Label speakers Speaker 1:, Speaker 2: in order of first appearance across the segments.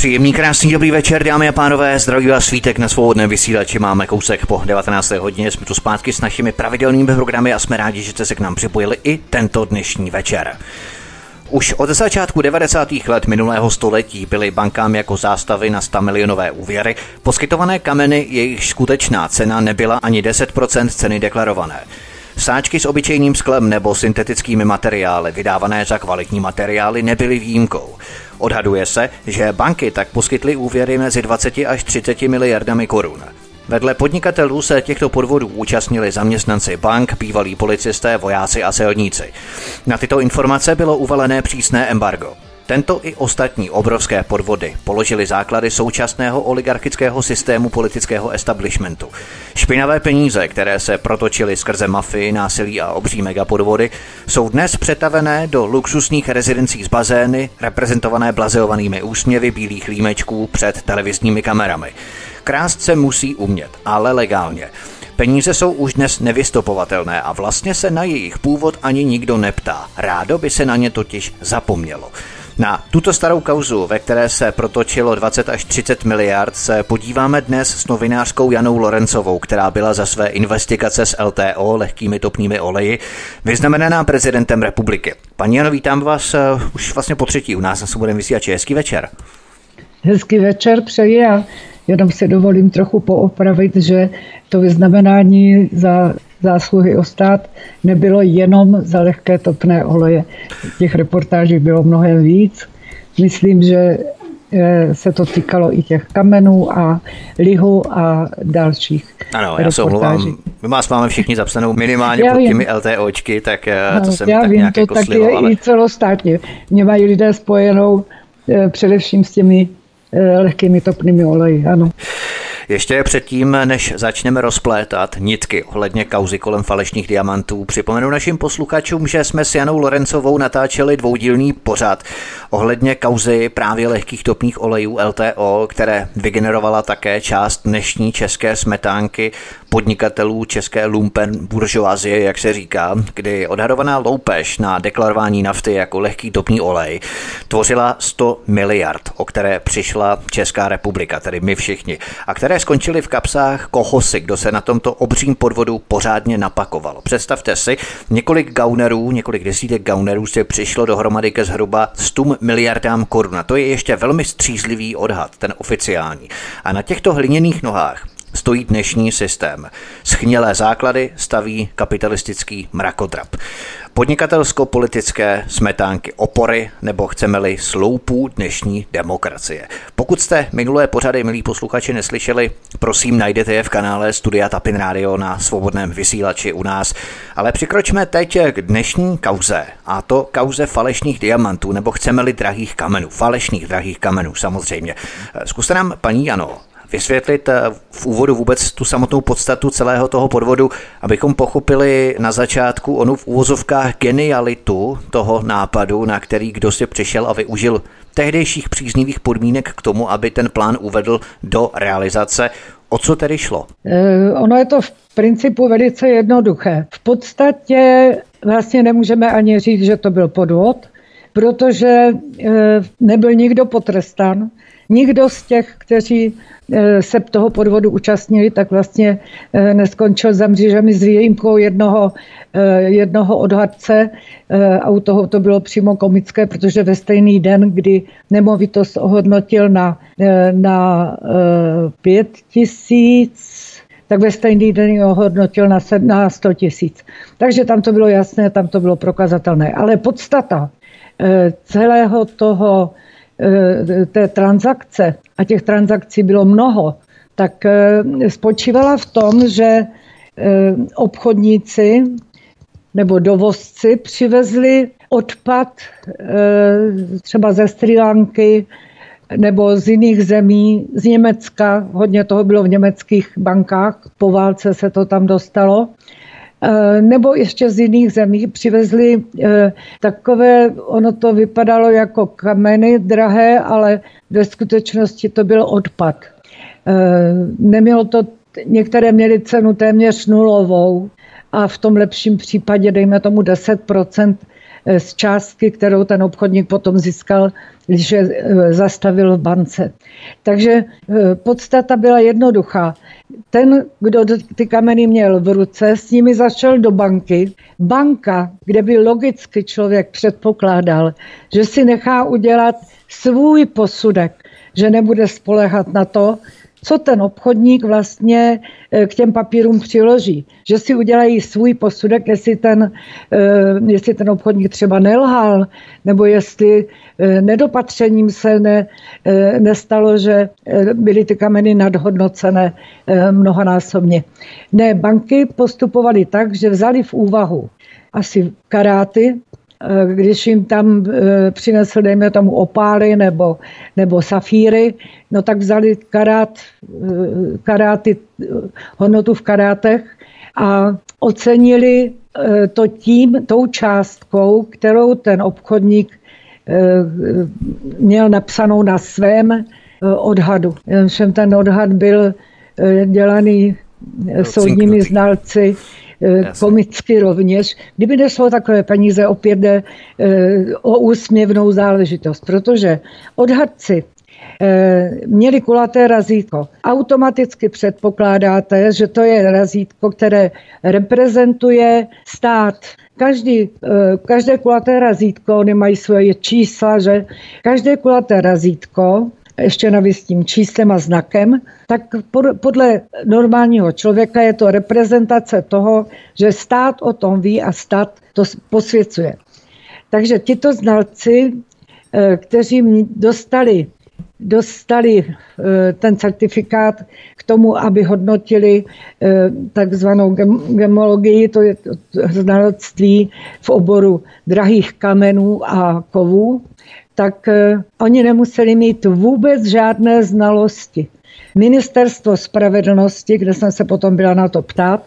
Speaker 1: Příjemný, krásný, dobrý večer, dámy a pánové. Zdraví vás svítek na svobodném vysílači. Máme kousek po 19. hodině. Jsme tu zpátky s našimi pravidelnými programy a jsme rádi, že jste se k nám připojili i tento dnešní večer. Už od začátku 90. let minulého století byly bankám jako zástavy na 100 milionové úvěry poskytované kameny, jejichž skutečná cena nebyla ani 10% ceny deklarované. Sáčky s obyčejným sklem nebo syntetickými materiály vydávané za kvalitní materiály nebyly výjimkou. Odhaduje se, že banky tak poskytly úvěry mezi 20 až 30 miliardami korun. Vedle podnikatelů se těchto podvodů účastnili zaměstnanci bank, bývalí policisté, vojáci a celníci. Na tyto informace bylo uvalené přísné embargo. Tento i ostatní obrovské podvody položili základy současného oligarchického systému politického establishmentu. Špinavé peníze, které se protočily skrze mafii, násilí a obří megapodvody, jsou dnes přetavené do luxusních rezidencí z bazény, reprezentované blazeovanými úsměvy bílých límečků před televizními kamerami. Krást se musí umět, ale legálně. Peníze jsou už dnes nevystopovatelné a vlastně se na jejich původ ani nikdo neptá. Rádo by se na ně totiž zapomnělo. Na tuto starou kauzu, ve které se protočilo 20 až 30 miliard, se podíváme dnes s novinářskou Janou Lorencovou, která byla za své investigace s LTO, lehkými topnými oleji, vyznamenaná prezidentem republiky. Paní Jano, vítám vás uh, už vlastně po třetí u nás na Svobodném vysílači. Hezký večer.
Speaker 2: Hezký večer přeji a jenom si dovolím trochu poopravit, že to vyznamenání za zásluhy o stát nebylo jenom za lehké topné oleje. Těch reportáží bylo mnohem víc. Myslím, že eh, se to týkalo i těch kamenů a lihu a dalších
Speaker 1: Ano, já se omlouvám. My vás máme všichni zapsanou minimálně já pod těmi vím. LTOčky, tak eh, to jsem já tak vím, nějak to jako tak slilo, je ale...
Speaker 2: i celostátně. Mě mají lidé spojenou eh, především s těmi lehkými topnými oleji, ano.
Speaker 1: Ještě předtím, než začneme rozplétat nitky ohledně kauzy kolem falešných diamantů, připomenu našim posluchačům, že jsme s Janou Lorencovou natáčeli dvoudílný pořad ohledně kauzy právě lehkých topných olejů LTO, které vygenerovala také část dnešní české smetánky podnikatelů české lumpen buržoazie, jak se říká, kdy odhadovaná loupež na deklarování nafty jako lehký topný olej tvořila 100 miliard, o které přišla Česká republika, tedy my všichni, a které skončily v kapsách kohosy, kdo se na tomto obřím podvodu pořádně napakovalo. Představte si, několik gaunerů, několik desítek gaunerů se přišlo dohromady ke zhruba 100 miliardám korun. A to je ještě velmi střízlivý odhad, ten oficiální. A na těchto hliněných nohách stojí dnešní systém. Schnělé základy staví kapitalistický mrakodrap. Podnikatelsko-politické smetánky opory, nebo chceme-li sloupů dnešní demokracie. Pokud jste minulé pořady, milí posluchači, neslyšeli, prosím, najdete je v kanále Studia Tapin Radio na svobodném vysílači u nás. Ale přikročme teď k dnešní kauze, a to kauze falešných diamantů, nebo chceme-li drahých kamenů, falešných drahých kamenů samozřejmě. Zkuste nám, paní Jano, vysvětlit eh, v úvodu vůbec tu samotnou podstatu celého toho podvodu, abychom pochopili na začátku onu v úvozovkách genialitu toho nápadu, na který kdo si přišel a využil tehdejších příznivých podmínek k tomu, aby ten plán uvedl do realizace. O co tedy šlo?
Speaker 2: E, ono je to v principu velice jednoduché. V podstatě vlastně nemůžeme ani říct, že to byl podvod, protože e, nebyl nikdo potrestan. Nikdo z těch, kteří Eh, se toho podvodu účastnili, tak vlastně eh, neskončil za mřížemi s výjimkou jednoho, eh, jednoho odhadce a u toho to bylo přímo komické, protože ve stejný den, kdy nemovitost ohodnotil na, na pět tisíc, tak ve stejný den ji ohodnotil na, na 100 tisíc. Takže tam to bylo jasné, tam to bylo prokazatelné. Ale podstata celého toho té transakce, a těch transakcí bylo mnoho, tak eh, spočívala v tom, že eh, obchodníci nebo dovozci přivezli odpad třeba ze Sri Lanky, nebo z jiných zemí, z Německa, hodně toho bylo v německých bankách, po válce se to tam dostalo, Eh, nebo ještě z jiných zemí přivezli eh, takové, ono to vypadalo jako kameny drahé, ale ve skutečnosti to byl odpad. Eh, nemělo to, některé měly cenu téměř nulovou a v tom lepším případě, dejme tomu 10 z částky, kterou ten obchodník potom získal, když je zastavil v bance. Takže podstata byla jednoduchá ten, kdo ty kameny měl v ruce, s nimi zašel do banky. Banka, kde by logicky člověk předpokládal, že si nechá udělat svůj posudek, že nebude spolehat na to, co ten obchodník vlastně eh, k těm papírům přiloží. Že si udělají svůj posudek, jestli ten, eh, jestli ten obchodník třeba nelhal, nebo jestli eh, nedopatřením se ne, nestalo, že byly ty kameny nadhodnocené mnohonásobně. Ne, banky postupovaly tak, že vzali v úvahu asi karáty, když jim tam eh, přinesl, dejme tomu, opály nebo, nebo safíry, no tak vzali karát, eh, karáty, hodnotu v karátech a ocenili to tím, tou částkou, kterou ten obchodník měl napsanou na svém odhadu. Všem ten odhad byl dělaný soudními znalci, Eh, Jasně. komicky rovněž. Kdyby nešlo takové peníze, opět jde eh, o úsměvnou záležitost, protože odhadci eh, měli kulaté razítko. Automaticky předpokládáte, že to je razítko, které reprezentuje stát. Každý, každé kulaté razítko, oni mají svoje čísla, že každé kulaté razítko ještě navíc tím číslem a znakem, tak podle normálního člověka je to reprezentace toho, že stát o tom ví a stát to posvěcuje. Takže tito znalci, eh, kteří dostali, dostali eh, ten certifikát k tomu, aby hodnotili eh, takzvanou gemologii, to je znalectví v oboru drahých kamenů a kovů, tak eh, oni nemuseli mít vůbec žádné znalosti. Ministerstvo spravedlnosti, kde jsem se potom byla na to ptát,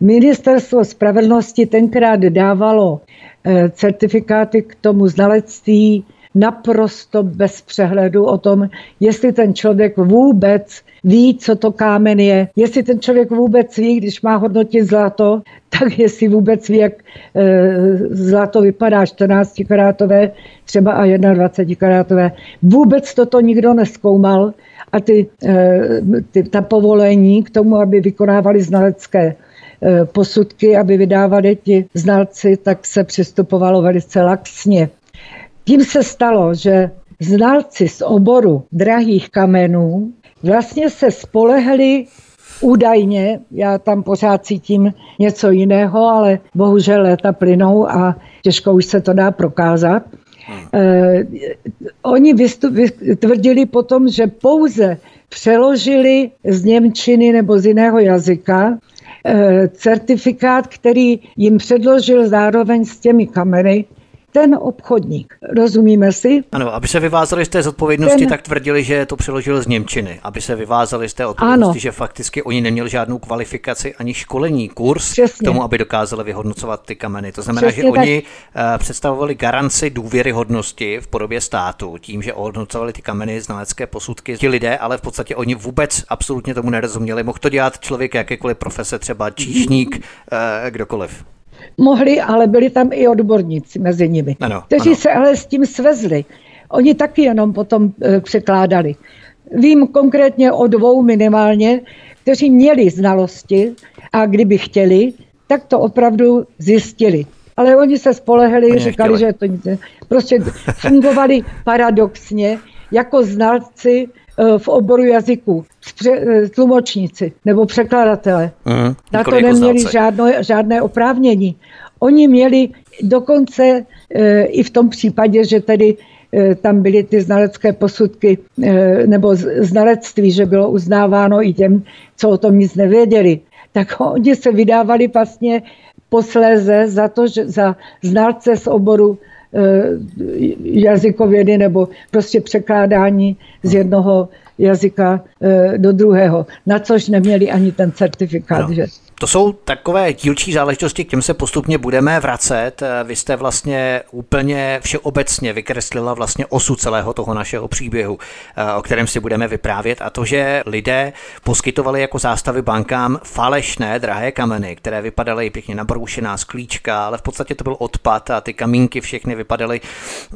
Speaker 2: Ministerstvo spravedlnosti tenkrát dávalo eh, certifikáty k tomu znalectví naprosto bez přehledu o tom, jestli ten člověk vůbec ví, co to kámen je, jestli ten člověk vůbec ví, když má hodnotit zlato, tak jestli vůbec ví, jak e, zlato vypadá 14 karátové, třeba a 21 karátové. Vůbec toto nikdo neskoumal a ty, e, ty, ta povolení k tomu, aby vykonávali znalecké e, posudky, aby vydávali ti znalci, tak se přistupovalo velice laxně. Tím se stalo, že znalci z oboru drahých kamenů vlastně se spolehli údajně, já tam pořád cítím něco jiného, ale bohužel léta plynou a těžko už se to dá prokázat. Eh, oni tvrdili potom, že pouze přeložili z Němčiny nebo z jiného jazyka eh, certifikát, který jim předložil zároveň s těmi kamery, ten obchodník. Rozumíme si?
Speaker 1: Ano, aby se vyvázali z té zodpovědnosti, ten... tak tvrdili, že to přeložil z Němčiny. Aby se vyvázali z té odpovědnosti, ano. že fakticky oni neměli žádnou kvalifikaci ani školení, kurz Přesně. k tomu, aby dokázali vyhodnocovat ty kameny. To znamená, Přesně že tak. oni uh, představovali garanci důvěryhodnosti v podobě státu tím, že ohodnocovali ty kameny, znalecké posudky. Ti lidé, ale v podstatě oni vůbec absolutně tomu nerozuměli. Mohl to dělat člověk jakékoliv profese, třeba číšník, uh, kdokoliv
Speaker 2: mohli, ale byli tam i odborníci mezi nimi, ano, kteří ano. se ale s tím svezli. Oni taky jenom potom e, překládali. Vím konkrétně o dvou minimálně, kteří měli znalosti a kdyby chtěli, tak to opravdu zjistili. Ale oni se spolehli, oni říkali, nechtěli. že to nic Prostě fungovali paradoxně jako znalci v oboru jazyku, e, tlumočníci nebo překladatele. Mm, Na to neměli žádno, žádné oprávnění. Oni měli dokonce e, i v tom případě, že tedy tam byly ty znalecké posudky nebo znalectví, že bylo uznáváno i těm, co o tom nic nevěděli, tak oni se vydávali vlastně posléze za to, že za znalce z oboru jazykovědy nebo prostě překládání z jednoho jazyka do druhého, na což neměli ani ten certifikát. No. Že?
Speaker 1: To jsou takové dílčí záležitosti, k těm se postupně budeme vracet. Vy jste vlastně úplně všeobecně vykreslila vlastně osu celého toho našeho příběhu, eh, o kterém si budeme vyprávět a to, že lidé poskytovali jako zástavy bankám falešné drahé kameny, které vypadaly pěkně nabroušená sklíčka, ale v podstatě to byl odpad a ty kamínky všechny vypadaly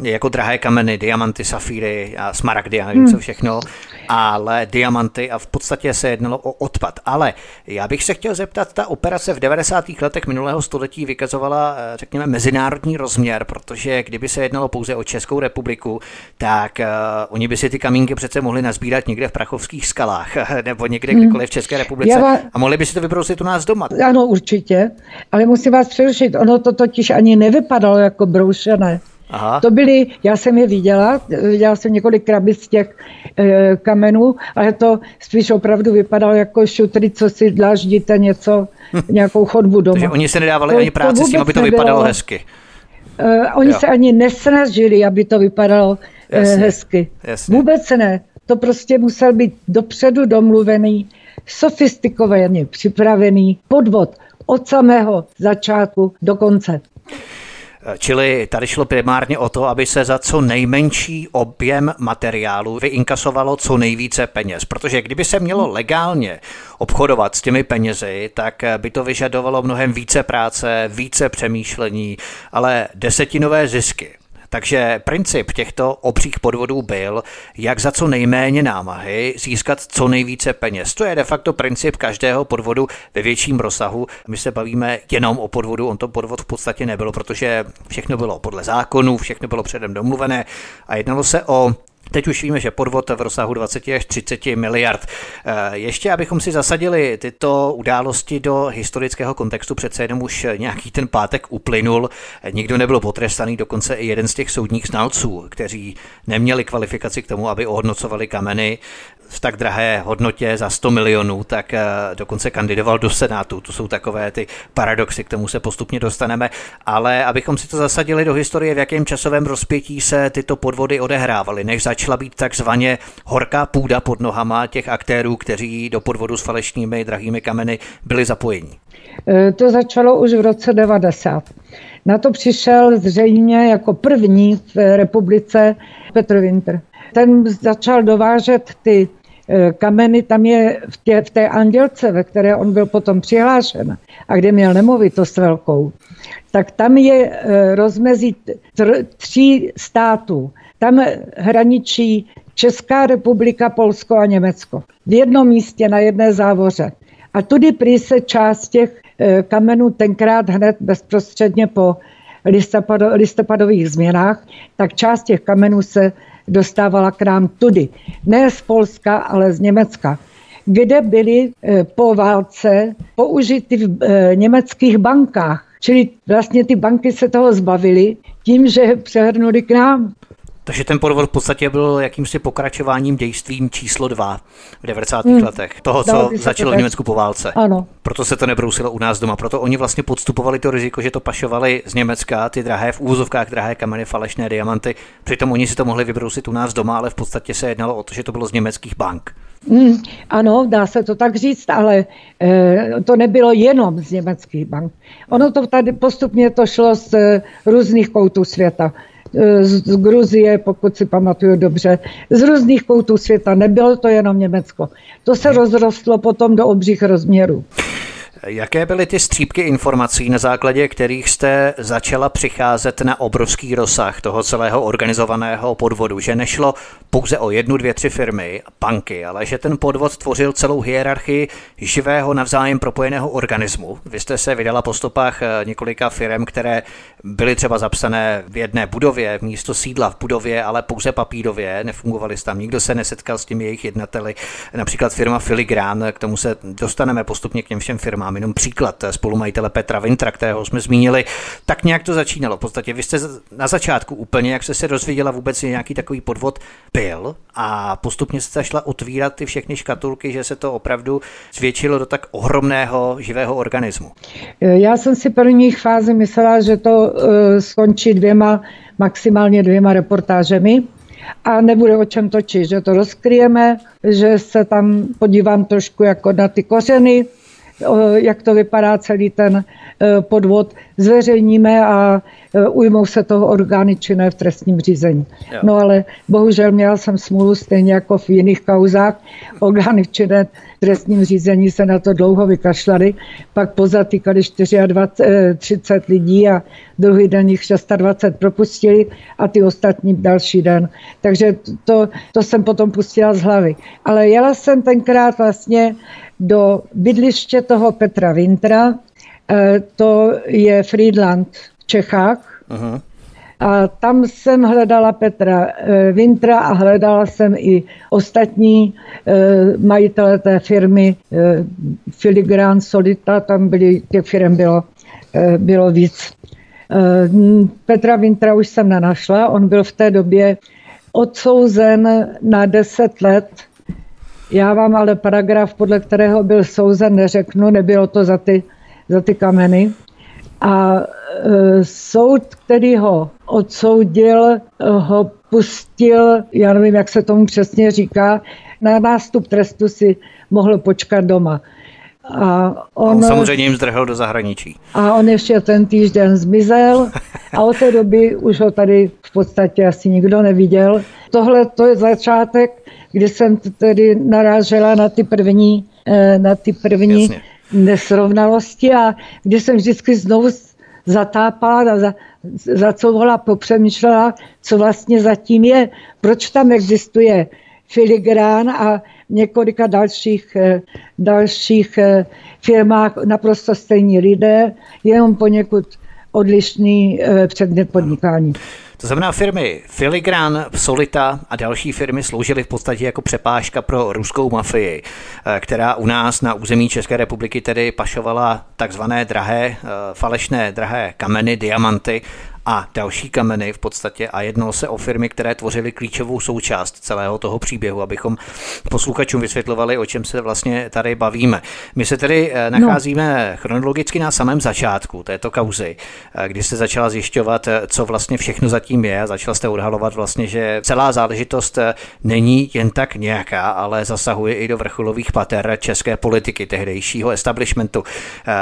Speaker 1: jako drahé kameny, diamanty, safíry a smaragdy a nevím co hmm. všechno, ale diamanty a v podstatě se jednalo o odpad. Ale já bych se chtěl zeptat, ta operace v 90. letech minulého století vykazovala, eh, řekněme, mezinárodní rozměr, protože kdyby se jednalo pouze o Českou republiku, tak uh, oni by si ty kamínky přece mohli nazbírat někde v prachovských skalách nebo někde hmm. kdekoliv v České republice vás... a mohli by si to vybrousit u nás doma.
Speaker 2: Ano, určitě, ale musím vás přerušit, ono to totiž ani nevypadalo jako broušené. Aha. To byly, já jsem je viděla, viděla jsem několik krabic těch e, kamenů, ale to spíš opravdu vypadalo jako šutry, co si dláždíte něco, hm. nějakou chodbu doma.
Speaker 1: Takže oni se nedávali to, ani práci to s tím, aby to nebylo. vypadalo hezky.
Speaker 2: E, oni jo. se ani nesnažili, aby to vypadalo e, jasně, hezky. Jasně. Vůbec ne. To prostě musel být dopředu domluvený, sofistikovaně připravený podvod od samého začátku do konce.
Speaker 1: Čili tady šlo primárně o to, aby se za co nejmenší objem materiálu vyinkasovalo co nejvíce peněz. Protože kdyby se mělo legálně obchodovat s těmi penězi, tak by to vyžadovalo mnohem více práce, více přemýšlení, ale desetinové zisky takže princip těchto obřích podvodů byl, jak za co nejméně námahy získat co nejvíce peněz. To je de facto princip každého podvodu ve větším rozsahu. My se bavíme jenom o podvodu, on to podvod v podstatě nebylo, protože všechno bylo podle zákonů, všechno bylo předem domluvené a jednalo se o Teď už víme, že podvod v rozsahu 20 až 30 miliard. Eh, ještě abychom si zasadili tyto události do historického kontextu, přece jenom už nějaký ten pátek uplynul, nikdo nebyl potrestaný, dokonce i jeden z těch soudních znalců, kteří neměli kvalifikaci k tomu, aby ohodnocovali kameny, v tak drahé hodnotě za 100 milionů, tak eh, dokonce kandidoval do Senátu. To jsou takové ty paradoxy, k tomu se postupně dostaneme. Ale abychom si to zasadili do historie, v jakém časovém rozpětí se tyto podvody odehrávaly, než začala být takzvaně horká půda pod nohama těch aktérů, kteří do podvodu s falešnými drahými kameny byli zapojeni.
Speaker 2: Eh, to začalo už v roce 90. Na to přišel zřejmě jako první v republice Petr Winter. Ten začal dovážet ty kameny, tam je v, tě, v té andělce, ve které on byl potom přihlášen a kde měl nemovitost velkou, tak tam je eh, rozmezí tr, tří států. Tam hraničí Česká republika, Polsko a Německo. V jednom místě na jedné závoře. A tudy prý se část těch eh, kamenů tenkrát hned bezprostředně po listopado, listopadových změnách, tak část těch kamenů se dostávala k nám tudy. Ne z Polska, ale z Německa kde byly eh, po válce použity v eh, německých bankách. Čili vlastně ty banky se toho zbavily tím, že přehrnuli k nám.
Speaker 1: Takže ten podvod v podstatě byl jakýmsi pokračováním dějstvím číslo dva v 90. Hmm. letech. Toho, co začalo v Německu po válce.
Speaker 2: Ano.
Speaker 1: Proto se to nebrousilo u nás doma. Proto oni vlastně podstupovali to riziko, že to pašovali z Německa, ty drahé v úzovkách drahé kameny, falešné diamanty. Přitom oni si to mohli vybrousit u nás doma, ale v podstatě se jednalo o to, že to bylo z německých bank.
Speaker 2: Hmm, ano, dá se to tak říct, ale e, to nebylo jenom z německých bank. Ono to tady postupně to šlo z e, různých koutů světa z Gruzie, pokud si pamatuju dobře, z různých koutů světa. Nebylo to jenom Německo. To se rozrostlo potom do obřích rozměrů.
Speaker 1: Jaké byly ty střípky informací, na základě kterých jste začala přicházet na obrovský rozsah toho celého organizovaného podvodu? Že nešlo pouze o jednu, dvě, tři firmy, banky, ale že ten podvod tvořil celou hierarchii živého navzájem propojeného organismu. Vy jste se vydala po stopách eh, několika firm, které byly třeba zapsané v jedné budově, místo sídla v budově, ale pouze papírově, nefungovaly tam, nikdo se nesetkal s těmi jejich jednateli. Například firma Filigrán, k tomu se dostaneme postupně k těm všem firmám mám jenom příklad spolumajitele Petra Vintra, kterého jsme zmínili, tak nějak to začínalo. V podstatě vy jste na začátku úplně, jak jste se dozvěděla vůbec, že nějaký takový podvod byl a postupně se začala otvírat ty všechny škatulky, že se to opravdu zvětšilo do tak ohromného živého organismu?
Speaker 2: Já jsem si první fázi myslela, že to uh, skončí dvěma, maximálně dvěma reportážemi a nebude o čem točit, že to rozkryjeme, že se tam podívám trošku jako na ty kořeny, jak to vypadá celý ten e, podvod, zveřejníme a e, ujmou se toho orgány činné v trestním řízení. Jo. No ale bohužel měla jsem smůlu stejně jako v jiných kauzách. Orgány činné v trestním řízení se na to dlouho vykašlali, pak pozatýkali 24, 30 e, lidí a druhý den jich 26 propustili a ty ostatní další den. Takže to, to jsem potom pustila z hlavy. Ale jela jsem tenkrát vlastně do bydliště toho Petra Vintra, eh, to je Friedland v Čechách. Aha. A tam jsem hledala Petra eh, Vintra a hledala jsem i ostatní eh, majitele té firmy Filigran Solita, tam byly, těch firm bylo, bylo víc. Petra Vintra už jsem nenašla, on byl v té době odsouzen na 10 let já vám ale paragraf, podle kterého byl souzen, neřeknu, nebylo to za ty, za ty kameny. A e, soud, který ho odsoudil, ho pustil, já nevím, jak se tomu přesně říká, na nástup trestu si mohl počkat doma.
Speaker 1: A on, on samozřejmě jim zdrhl do zahraničí.
Speaker 2: A on ještě ten týden zmizel a od té doby už ho tady v podstatě asi nikdo neviděl. Tohle to je začátek, kdy jsem tedy narážela na ty první, eh, na ty první Jasně. nesrovnalosti a kdy jsem vždycky znovu zatápala a za, zacouvala, popřemýšlela, co vlastně zatím je, proč tam existuje filigrán a několika dalších, eh, dalších eh, firmách naprosto stejní lidé, jenom poněkud odlišný předmět podnikání.
Speaker 1: To znamená firmy Filigran, Solita a další firmy sloužily v podstatě jako přepážka pro ruskou mafii, eh, která u nás na území České republiky tedy pašovala takzvané drahé, eh, falešné drahé kameny, diamanty a další kameny v podstatě a jednalo se o firmy, které tvořily klíčovou součást celého toho příběhu, abychom posluchačům vysvětlovali, o čem se vlastně tady bavíme. My se tedy eh, no. nacházíme no. chronologicky na samém začátku této kauzy, eh, kdy se začala zjišťovat, eh, co vlastně všechno zatím je a začala jste odhalovat vlastně, že celá záležitost není jen tak nějaká, ale zasahuje i do vrcholových pater české politiky tehdejšího establishmentu.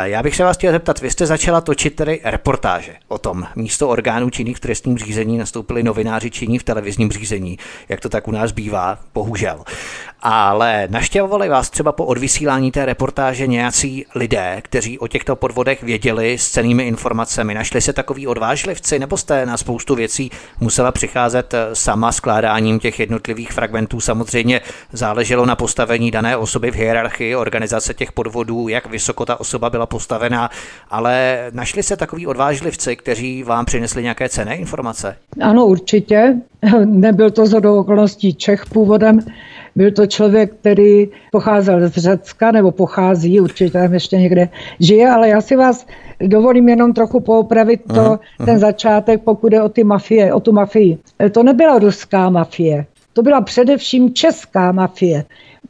Speaker 1: Já bych se vás chtěl zeptat, vy jste začala točit tedy reportáže o tom místo orgánů činných v trestním řízení nastoupili novináři činní v televizním řízení, jak to tak u nás bývá, bohužel. Ale naštěvovali vás třeba po odvysílání té reportáže nějací lidé, kteří o těchto podvodech věděli s cenými informacemi. Našli se takový odvážlivci, nebo jste na spoustu věcí musela přicházet eh, sama skládáním těch jednotlivých fragmentů? Samozřejmě záleželo na postavení dané osoby v hierarchii organizace těch podvodů, jak vysoko ta osoba byla postavená, ale našli se takový odvážlivci, kteří vám přinesli nějaké cené informace?
Speaker 2: Ano, určitě. Nebyl to z okolností Čech původem, byl to člověk, který pocházel z Řecka, nebo pochází, určitě tam ještě někde žije, ale já si vás dovolím jenom trochu poopravit to, uh-huh. ten začátek, pokud je o ty mafie, o tu mafii. To nebyla ruská mafie, to byla především česká mafie.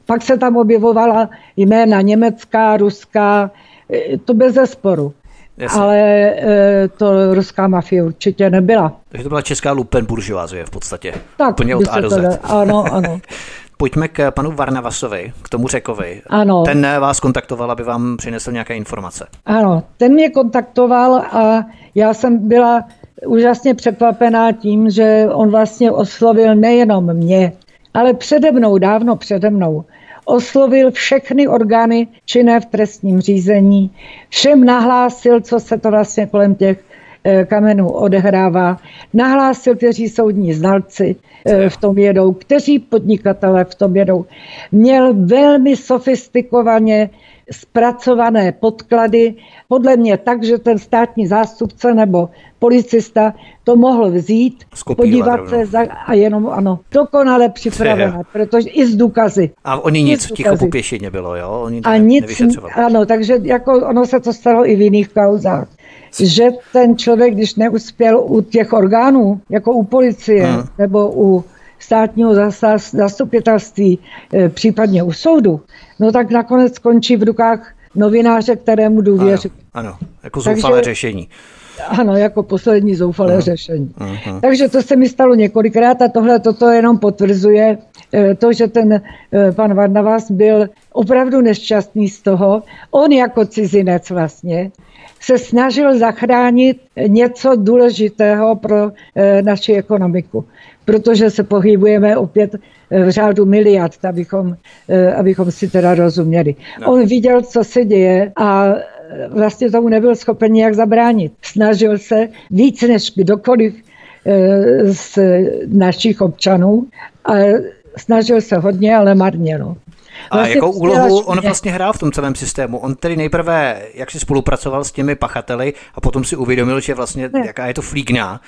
Speaker 2: Pak se tam objevovala jména německá, ruská, to bez zesporu. Jasně. Ale e, to ruská mafie určitě nebyla.
Speaker 1: Takže to byla česká lupen buržoázie v podstatě. Tak, Plně od A do Z.
Speaker 2: Ano, ano.
Speaker 1: Pojďme k panu Varnavasovi, k tomu Řekovi.
Speaker 2: Ano.
Speaker 1: Ten vás kontaktoval, aby vám přinesl nějaké informace.
Speaker 2: Ano, ten mě kontaktoval a já jsem byla úžasně překvapená tím, že on vlastně oslovil nejenom mě, ale přede mnou, dávno přede mnou, oslovil všechny orgány činné v trestním řízení, všem nahlásil, co se to vlastně kolem těch kamenů odehrává. Nahlásil, kteří soudní znalci eh, v tom jedou, kteří podnikatelé v tom jedou. Měl velmi sofistikovaně zpracované podklady, podle mě tak, že ten státní zástupce nebo policista to mohl vzít, Skopírovat podívat se za, a jenom, ano, dokonale připravené, protože i z důkazy.
Speaker 1: A oni nic, ticho po pěšině bylo, jo? Oni
Speaker 2: a nic, ano, takže jako ono se to stalo i v jiných kauzách že ten člověk, když neuspěl u těch orgánů, jako u policie hmm. nebo u státního zastupitelství, eh, případně u soudu, no tak nakonec skončí v rukách novináře, kterému důvěří.
Speaker 1: Ano, ano, jako zoufalé Takže, řešení.
Speaker 2: Ano, jako poslední zoufalé uh, řešení. Uh, uh. Takže to se mi stalo několikrát a tohle toto jenom potvrzuje eh, to, že ten eh, pan Varnavas byl opravdu nešťastný z toho. On jako cizinec vlastně se snažil zachránit něco důležitého pro eh, naši ekonomiku, protože se pohybujeme opět v řádu miliard, abychom, abychom si teda rozuměli. No. On viděl, co se děje a vlastně tomu nebyl schopen nějak zabránit. Snažil se víc než kdokoliv eh, z našich občanů, ale snažil se hodně, ale marně. No.
Speaker 1: Vlastně a jakou úlohu on vlastně hrál v tom celém systému? On tedy nejprve jak si spolupracoval s těmi pachateli a potom si uvědomil, že vlastně ne. jaká je to flígna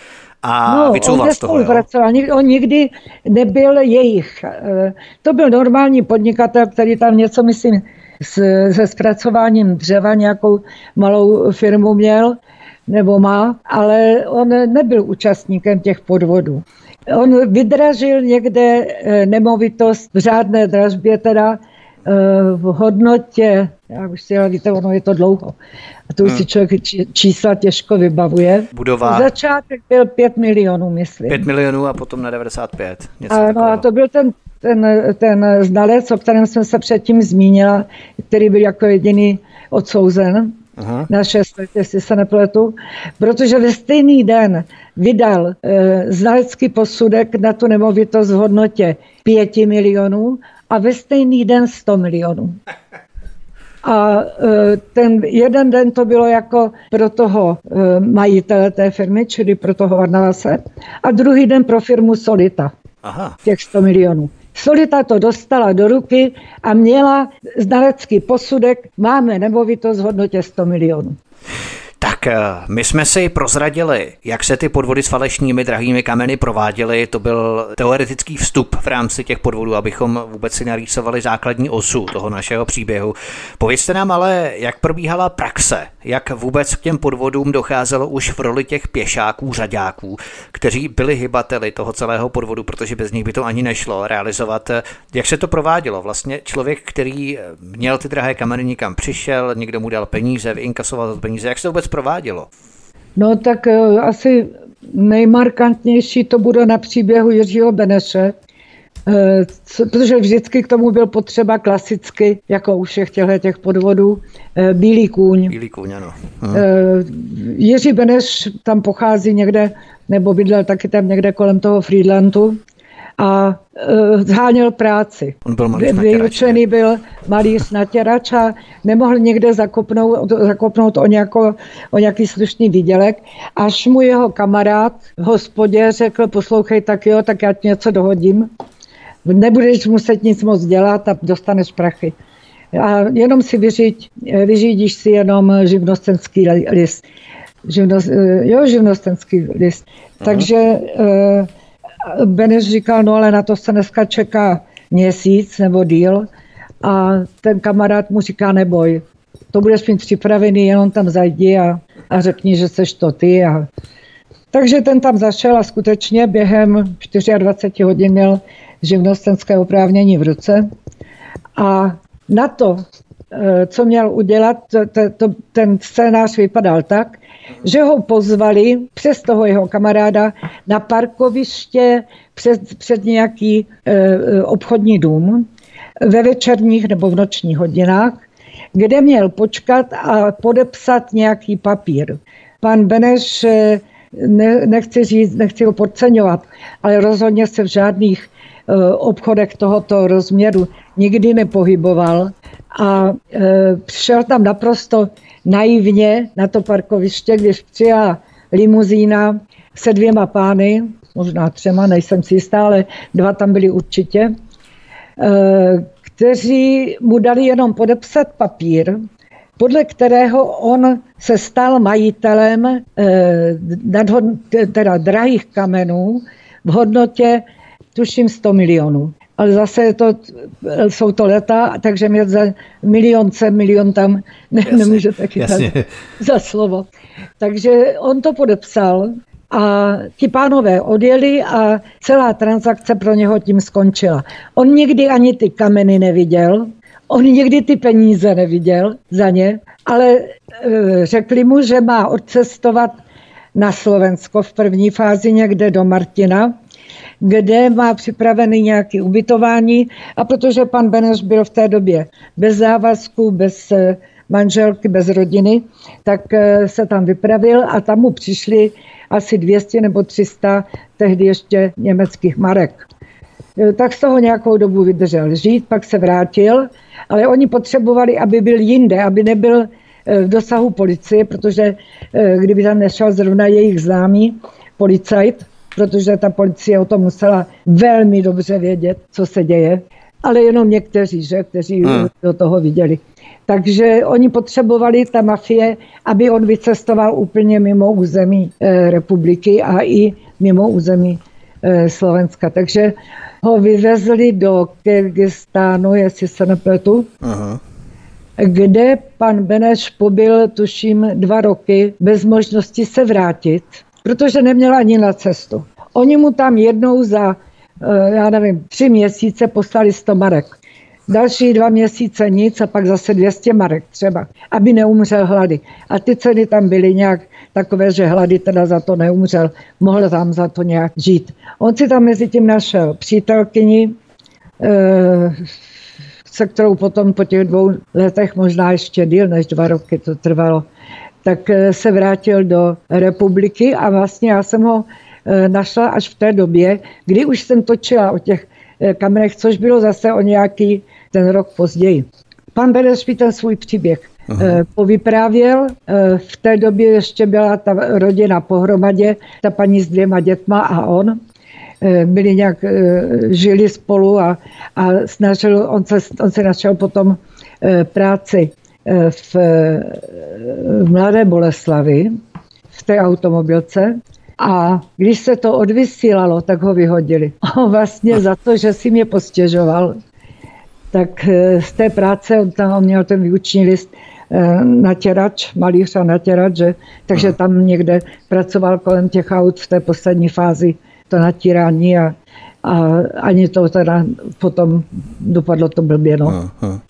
Speaker 1: a no, vycouval z toho.
Speaker 2: Spolupracoval. Jo? On nikdy nebyl jejich. Eh, to byl normální podnikatel, který tam něco, myslím, se zpracováním dřeva nějakou malou firmu měl nebo má, ale on nebyl účastníkem těch podvodů. On vydražil někde eh, nemovitost v řádné dražbě, teda eh, v hodnotě, já už si víte, ono je to dlouho, a to už hmm. si člověk čísla těžko vybavuje.
Speaker 1: Budova.
Speaker 2: Začátek byl 5 milionů, myslím.
Speaker 1: 5 milionů a potom na 95.
Speaker 2: Něco ano, a to byl ten ten, ten znalec, o kterém jsem se předtím zmínila, který byl jako jediný odsouzen Aha. na šest let, jestli se nepletu, protože ve stejný den vydal e, znalecký posudek na tu nemovitost v hodnotě 5 milionů a ve stejný den 100 milionů. A e, ten jeden den to bylo jako pro toho e, majitele té firmy, čili pro toho Varnavase, a druhý den pro firmu Solita. Aha. Těch 100 milionů. Solita to dostala do ruky a měla znalecký posudek, máme nemovitost v hodnotě 100 milionů.
Speaker 1: Tak eh, my jsme si prozradili, jak se ty podvody s falešnými drahými kameny prováděly. To byl teoretický vstup v rámci těch podvodů, abychom vůbec si narýsovali základní osu toho našeho příběhu. Povězte nám ale, jak probíhala praxe, jak vůbec k těm podvodům docházelo už v roli těch pěšáků, řadáků, kteří byli hybateli toho celého podvodu, protože bez nich by to ani nešlo realizovat. Jak se to provádělo? Vlastně člověk, který měl ty drahé kameny, nikam přišel, někdo mu dal peníze, vyinkasoval peníze. Jak se to vůbec provádělo?
Speaker 2: No tak uh, asi nejmarkantnější to bude na příběhu Jiřího Beneše, co, protože vždycky k tomu byl potřeba klasicky, jako u všech těchto těch podvodů, uh, bílý kůň.
Speaker 1: Bílý kůň, ano.
Speaker 2: Uh, Jiří Beneš tam pochází někde, nebo bydlel taky tam někde kolem toho Friedlandu a uh, zháněl práci.
Speaker 1: On byl malý
Speaker 2: Vyučený byl malý natěrač a nemohl někde zakopnout, zakopnout o, nějako, o nějaký slušný výdělek, až mu jeho kamarád v hospodě řekl, poslouchej, tak jo, tak já ti něco dohodím. Nebudeš muset nic moc dělat a dostaneš prachy. A jenom si vyříď, vyřídíš si jenom živnostenský list. Živnost, eh, jo, živnostenský list. Aha. Takže Beneš říkal, no ale na to se dneska čeká měsíc nebo díl a ten kamarád mu říká, neboj, to budeš mít připravený, jenom tam zajdi a, a řekni, že seš to ty. A... Takže ten tam zašel a skutečně během 24 hodin měl živnostenské oprávnění v ruce a na to, eh, co měl udělat, to, to, ten scénář vypadal tak, že ho pozvali přes toho jeho kamaráda na parkoviště před, před nějaký e, obchodní dům ve večerních nebo v nočních hodinách, kde měl počkat a podepsat nějaký papír. Pan Beneš, e, ne, nechci říct, nechci ho podceňovat, ale rozhodně se v žádných e, obchodech tohoto rozměru nikdy nepohyboval a e, přišel tam naprosto naivně na to parkoviště, když přijela limuzína se dvěma pány, možná třema, nejsem si jistá, ale dva tam byli určitě, eh, kteří mu dali jenom podepsat papír, podle kterého on se stal majitelem eh, nadhod, teda drahých kamenů v hodnotě tuším 100 milionů ale zase to, jsou to leta, takže mě za milionce, milion tam ne, jasně, nemůžete chytat jasně. za slovo. Takže on to podepsal a ti pánové odjeli a celá transakce pro něho tím skončila. On nikdy ani ty kameny neviděl, on nikdy ty peníze neviděl za ně, ale e, řekli mu, že má odcestovat na Slovensko v první fázi někde do Martina, kde má připravený nějaký ubytování a protože pan Beneš byl v té době bez závazku, bez e, manželky, bez rodiny, tak e, se tam vypravil a tam mu přišli asi 200 nebo 300 tehdy ještě německých marek. E, tak z toho nějakou dobu vydržel žít, pak se vrátil, ale oni potřebovali, aby byl jinde, aby nebyl v dosahu policie, protože kdyby tam nešel zrovna jejich známý policajt, protože ta policie o tom musela velmi dobře vědět, co se děje, ale jenom někteří, že, kteří hmm. do toho viděli. Takže oni potřebovali, ta mafie, aby on vycestoval úplně mimo území e, republiky a i mimo území e, Slovenska. Takže ho vyvezli do Kyrgyzstánu, jestli se nepletu, Aha. kde pan Beneš pobyl, tuším, dva roky bez možnosti se vrátit, protože neměl ani na cestu. Oni mu tam jednou za, e, já nevím, tři měsíce poslali 100 marek. Další dva měsíce nic a pak zase 200 marek třeba, aby neumřel hlady. A ty ceny tam byly nějak takové, že hlady teda za to neumřel, mohl tam za to nějak žít. On si tam mezi tím našel přítelkyni, eh, se kterou potom po těch dvou letech, možná ještě díl než dva roky to trvalo, tak eh, se vrátil do republiky a vlastně já jsem ho eh, našla až v té době, kdy už jsem točila o těch kamerech, což bylo zase o nějaký ten rok později. Pan Beneš mi ten svůj příběh Aha. Eh, povyprávěl. Eh, v té době ještě byla ta rodina pohromadě, ta paní s dvěma dětma a on. Eh, byli nějak, žili spolu a, a snažil, on se, on se našel potom práci v, v Mladé Boleslavi, v té automobilce. A když se to odvysílalo, tak ho vyhodili. vlastně za to, že si mě postěžoval, tak eh, z té práce on tam měl ten výuční list eh, natěrač, malíř a natěrač, že, takže tam někde pracoval kolem těch aut v té poslední fázi to natírání a, a ani to teda potom dopadlo to blbě. No. Aha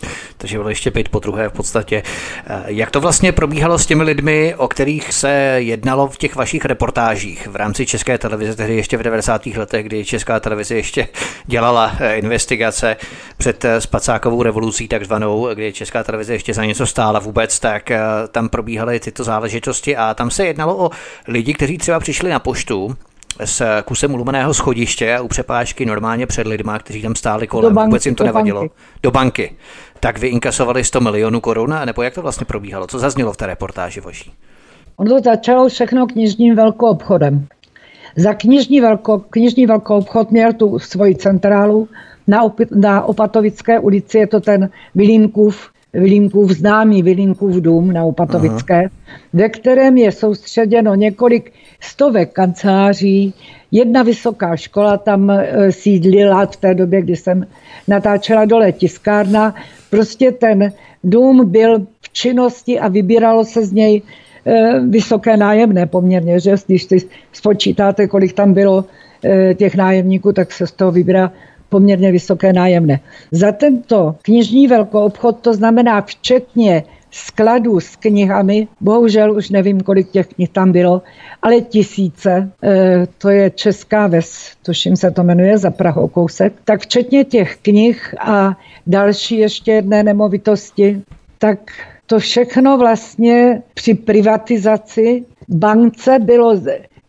Speaker 1: takže bylo ještě pět po druhé v podstatě. Eh, jak to vlastně probíhalo s těmi lidmi, o kterých se jednalo v těch vašich reportážích v rámci České televize, tehdy ještě v 90. letech, kdy Česká televize ještě dělala eh, investigace před eh, spacákovou revolucí takzvanou, kdy Česká televize ještě za něco stála vůbec, tak tam probíhaly tyto záležitosti a tam se jednalo o lidi, kteří třeba přišli na poštu s kusem ulomeného schodiště a u přepážky normálně před lidma, kteří tam stáli kolem, banky, vůbec jim to nevadilo. Banky. Do banky tak vy inkasovali 100 milionů korun, nebo jak to vlastně probíhalo? Co zaznělo v té reportáži vaší?
Speaker 2: Ono to začalo všechno knižním velkou obchodem. Za knižní, velko, knižní velkou obchod měl tu svoji centrálu na, Op- na Opatovické ulici, je to ten Vilínkův, Vilínkův známý Vilínkův dům na Opatovické, Aha. ve kterém je soustředěno několik stovek kanceláří, jedna vysoká škola tam e, sídlila v té době, kdy jsem natáčela dole tiskárna, Prostě ten dům byl v činnosti a vybíralo se z něj eh, vysoké nájemné poměrně, že? Když si spočítáte, kolik tam bylo eh, těch nájemníků, tak se z toho vybírá poměrně vysoké nájemné. Za tento knižní velkou obchod, to znamená včetně skladů s knihami, bohužel už nevím, kolik těch knih tam bylo, ale tisíce, eh, to je Česká ves, tuším se to jmenuje, za Prahou kousek, tak včetně těch knih a další ještě jedné nemovitosti, tak to všechno vlastně při privatizaci bance bylo,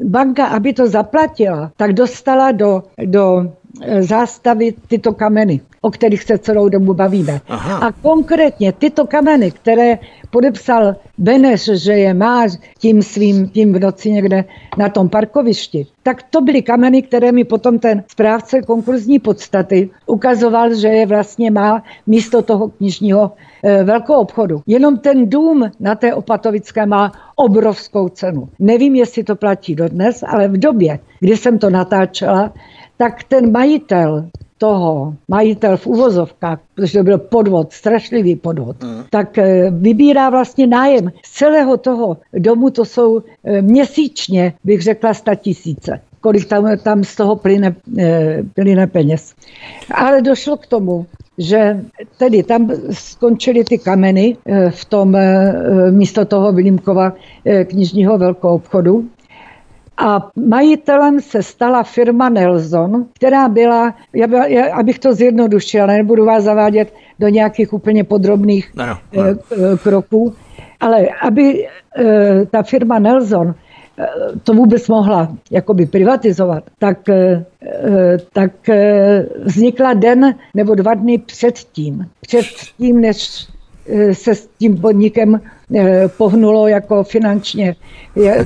Speaker 2: banka, aby to zaplatila, tak dostala do, do zástavy tyto kameny o kterých se celou dobu bavíme. Aha. A konkrétně tyto kameny, které podepsal Beneš, že je má tím svým tím v noci někde na tom parkovišti, tak to byly kameny, které mi potom ten správce konkurzní podstaty ukazoval, že je vlastně má místo toho knižního e, velkou obchodu. Jenom ten dům na té Opatovické má obrovskou cenu. Nevím, jestli to platí dodnes, ale v době, kdy jsem to natáčela, tak ten majitel toho majitel v uvozovkách, protože to byl podvod, strašlivý podvod, mm. tak eh, vybírá vlastně nájem z celého toho domu, to jsou eh, měsíčně, bych řekla, sta tisíce kolik tam, tam z toho plyne, eh, plyne peněz. Ale došlo k tomu, že tedy tam skončily ty kameny v tom místo toho Vilímkova knižního velkou obchodu a majitelem se stala firma Nelson, která byla, já, byla, já abych to zjednodušila, nebudu vás zavádět do nějakých úplně podrobných no, no, no. kroků, ale aby eh, ta firma Nelson to vůbec mohla jakoby privatizovat, tak, tak vznikla den nebo dva dny předtím. Předtím, než se s tím podnikem eh, pohnulo jako finančně,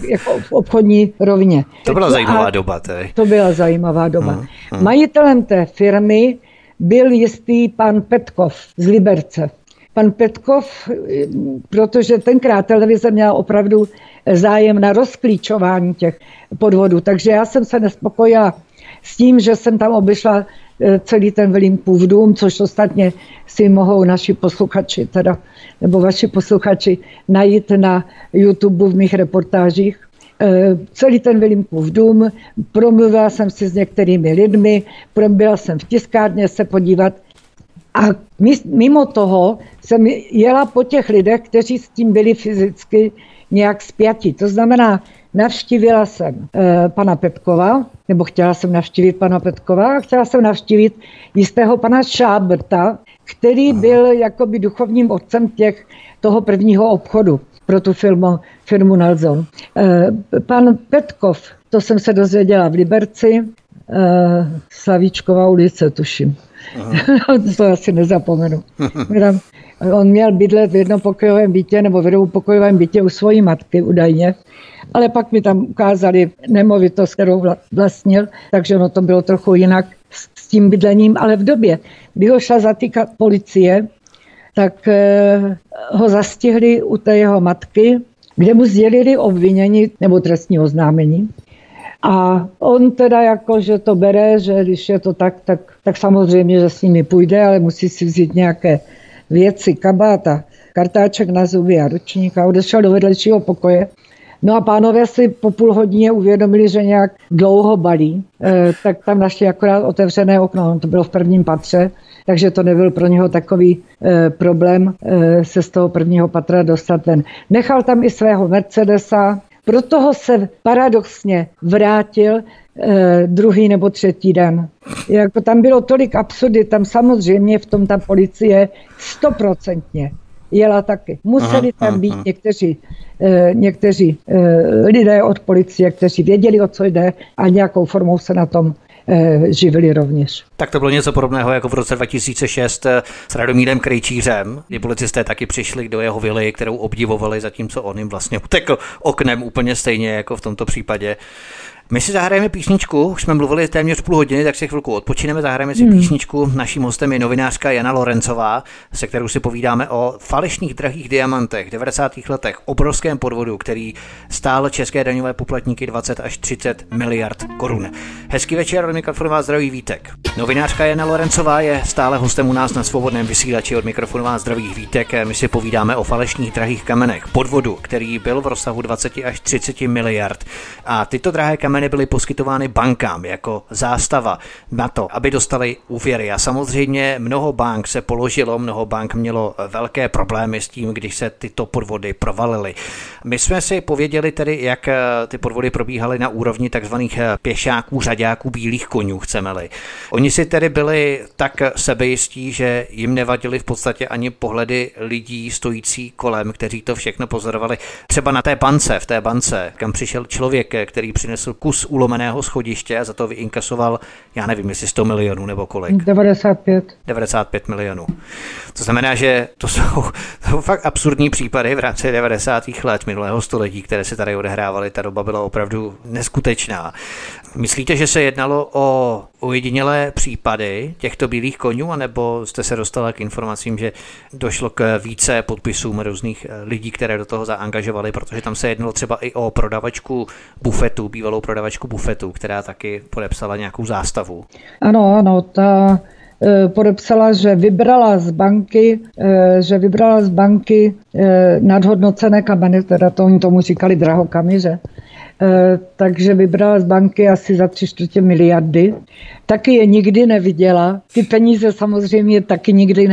Speaker 2: jako v obchodní rovině.
Speaker 1: To byla zajímavá A doba. Tedy.
Speaker 2: To byla zajímavá doba. Hmm, hmm. Majitelem té firmy byl jistý pan Petkov z Liberce. Pan Petkov, protože tenkrát televize měla opravdu zájem na rozklíčování těch podvodů, takže já jsem se nespokojila s tím, že jsem tam obyšla Eh, celý ten Vilímkův dům, což ostatně si mohou naši posluchači, teda, nebo vaši posluchači najít na YouTube v mých reportážích. Eh, celý ten Vilímkův dům, promluvila jsem si s některými lidmi, byla jsem v tiskárně se podívat a mimo toho jsem jela po těch lidech, kteří s tím byli fyzicky nějak spjati. To znamená, Navštívila jsem e, pana Petkova, nebo chtěla jsem navštívit pana Petkova a chtěla jsem navštívit jistého pana Šábrta, který byl jakoby duchovním otcem těch, toho prvního obchodu pro tu firmu, firmu Nelson. E, pan Petkov, to jsem se dozvěděla v Liberci, Slavíčková ulice, tuším. to asi nezapomenu. On měl bydlet v jednopokojovém bytě nebo v jednopokojovém bytě u svojí matky údajně ale pak mi tam ukázali nemovitost, kterou vlastnil, takže ono to bylo trochu jinak s tím bydlením, ale v době, kdy ho šla zatýkat policie, tak eh, ho zastihli u té jeho matky, kde mu sdělili obvinění nebo trestní oznámení. A on teda jako, že to bere, že když je to tak, tak, tak samozřejmě, že s nimi půjde, ale musí si vzít nějaké věci, kabáta, kartáček na zuby a ručník a odešel do vedlejšího pokoje No a pánové si po půl hodině uvědomili, že nějak dlouho balí, e, tak tam našli akorát otevřené okno, to bylo v prvním patře, takže to nebyl pro něho takový e, problém e, se z toho prvního patra dostat ven. Nechal tam i svého Mercedesa, proto se paradoxně vrátil eh, druhý nebo třetí den. Jako tam bylo tolik absurdy, tam samozřejmě v tom ta policie stoprocentně jela taky. Museli aha, tam být aha. někteří, eh, někteří eh, lidé od policie, kteří věděli, o co jde a nějakou formou se na tom živili rovněž.
Speaker 1: Tak to bylo něco podobného jako v roce 2006 s Radomírem Krejčířem, kdy policisté taky přišli do jeho vily, kterou obdivovali, zatímco on jim vlastně utekl oknem úplně stejně jako v tomto případě. My si zahrajeme písničku, už jsme mluvili téměř půl hodiny, tak si chvilku odpočineme, zahrajeme si hmm. písničku. Naším hostem je novinářka Jana Lorencová, se kterou si povídáme o falešných drahých diamantech, 90. letech, obrovském podvodu, který stál české daňové poplatníky 20 až 30 miliard korun. Hezký večer, od mikrofonu vás zdraví Vítek. Novinářka Jana Lorencová je stále hostem u nás na svobodném vysílači od mikrofonu vás zdraví Vítek. My si povídáme o falešných drahých kamenech, podvodu, který byl v rozsahu 20 až 30 miliard. A tyto drahé kameny kameny byly poskytovány bankám jako zástava na to, aby dostali úvěry. A samozřejmě mnoho bank se položilo, mnoho bank mělo velké problémy s tím, když se tyto podvody provalily. My jsme si pověděli tedy, jak eh, ty podvody probíhaly na úrovni takzvaných eh, pěšáků, řadáků, bílých konňů, chceme-li. Oni si tedy byli tak sebejistí, že jim nevadili v podstatě ani pohledy lidí stojící kolem, kteří to všechno pozorovali. Třeba na té bance, v té bance, kam přišel člověk, který přinesl kus ulomeného schodiště a za to vyinkasoval, já nevím, jestli 100 milionů nebo kolik.
Speaker 2: 95.
Speaker 1: 95 milionů. To znamená, že to jsou, to jsou fakt absurdní případy v rámci 90. let minulého století, které se tady odehrávaly. Ta doba byla opravdu neskutečná. Myslíte, že se jednalo o ojedinělé případy těchto bílých konňů, anebo jste se dostala k informacím, že došlo k více podpisům různých eh, lidí, které do toho zaangažovali, protože tam se jednalo třeba i o prodavačku bufetu, bývalou prodavačku bufetu, která taky podepsala nějakou zástavu.
Speaker 2: Ano, ano, ta eh, podepsala, že vybrala z banky, eh, že vybrala z banky nadhodnocené kameny, teda to oni tomu říkali drahokamy, že? Eh, takže vybrala z banky asi za tři čtvrtě miliardy. Taky je nikdy neviděla. Ty peníze samozřejmě taky nikdy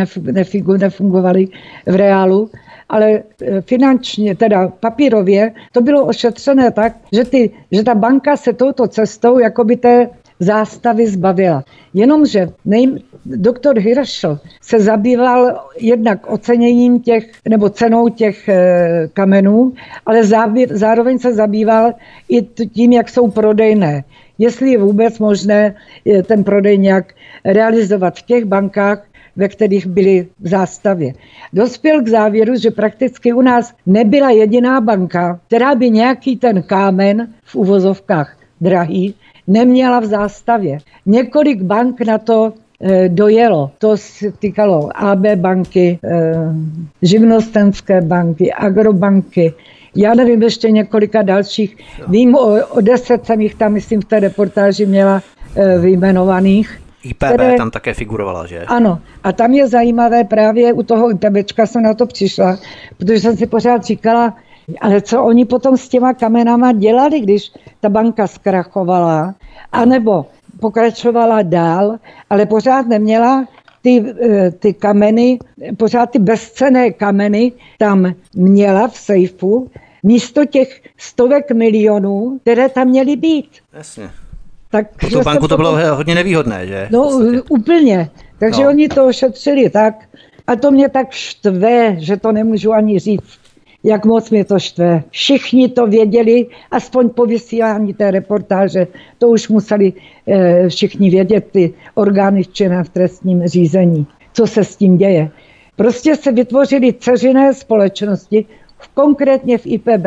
Speaker 2: nefungovaly v reálu, ale eh, finančně, teda papírově, to bylo ošetřené tak, že, ty, že ta banka se touto cestou jakoby té zástavy zbavila. Jenomže nej, doktor Hirschel se zabýval jednak oceněním těch, nebo cenou těch e, kamenů, ale zábě, zároveň se zabýval i tím, jak jsou prodejné. Jestli je vůbec možné e, ten prodej nějak realizovat v těch bankách, ve kterých byly v zástavě. Dospěl k závěru, že prakticky u nás nebyla jediná banka, která by nějaký ten kámen v uvozovkách drahý neměla v zástavě. Několik bank na to eh, dojelo. To se týkalo AB banky, eh, živnostenské banky, agrobanky, já nevím ještě několika dalších. Vím o, o deset jsem jich tam, myslím, v té reportáži měla eh, vyjmenovaných.
Speaker 1: IPB které, tam také figurovala, že?
Speaker 2: Ano. A tam je zajímavé právě u toho IPBčka jsem na to přišla, protože jsem si pořád říkala, ale co oni potom s těma kamenama dělali, když ta banka zkrachovala, anebo pokračovala dál, ale pořád neměla ty, eh, ty kameny, pořád ty bezcené kameny tam měla v sejfu, místo těch stovek milionů, které tam měly být.
Speaker 1: Jasně. Tak, Pro tu banku to bylo hodně nevýhodné, že?
Speaker 2: No úplně. Takže no. oni to ošetřili tak. A to mě tak štve, že to nemůžu ani říct jak moc mě to štve. Všichni to věděli, aspoň po vysílání té reportáže, to už museli e, všichni vědět, ty orgány činné v trestním řízení, co se s tím děje. Prostě se vytvořily ceřiné společnosti, konkrétně v IPB.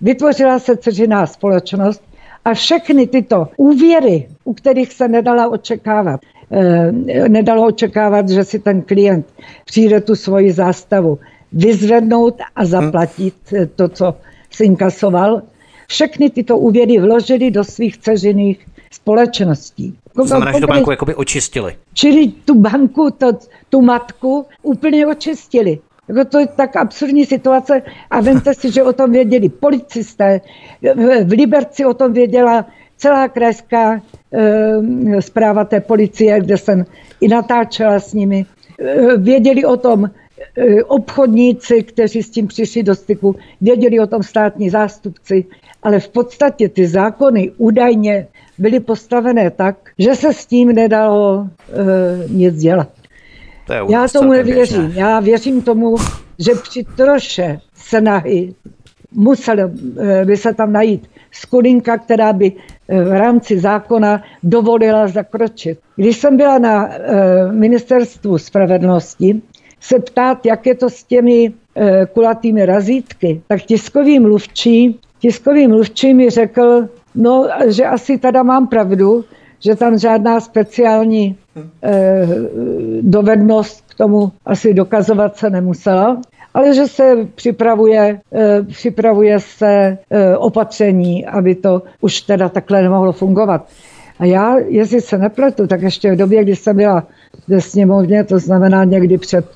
Speaker 2: Vytvořila se ceřiná společnost a všechny tyto úvěry, u kterých se nedala očekávat, e, nedalo očekávat, že si ten klient přijde tu svoji zástavu, vyzvednout a zaplatit hmm. to, co si inkasoval. Všechny tyto úvěry vložili do svých ceřiných společností.
Speaker 1: To znamená, že tu banku jakoby očistili.
Speaker 2: Čili tu banku, to, tu matku úplně očistili. Jako to je tak absurdní situace a vemte si, že o tom věděli policisté, v Liberci o tom věděla celá krajská e, zpráva té policie, kde jsem i natáčela s nimi. E, věděli o tom obchodníci, kteří s tím přišli do styku, věděli o tom státní zástupci, ale v podstatě ty zákony údajně byly postavené tak, že se s tím nedalo e, nic dělat. To je Já tomu nevěřím. Já věřím tomu, že při troše snahy musel eh, by se tam najít skulinka, která by v rámci zákona dovolila zakročit. Když jsem byla na ministerstvu spravedlnosti, se ptát, jak je to s těmi e, kulatými razítky, tak tiskový mluvčí, tiskový mluvčí mi řekl, no, že asi teda mám pravdu, že tam žádná speciální e, dovednost k tomu asi dokazovat se nemusela, ale že se připravuje, e, připravuje se e, opatření, aby to už teda takhle nemohlo fungovat. A já, jestli se nepletu, tak ještě v době, kdy jsem byla ve sněmovně, to znamená někdy před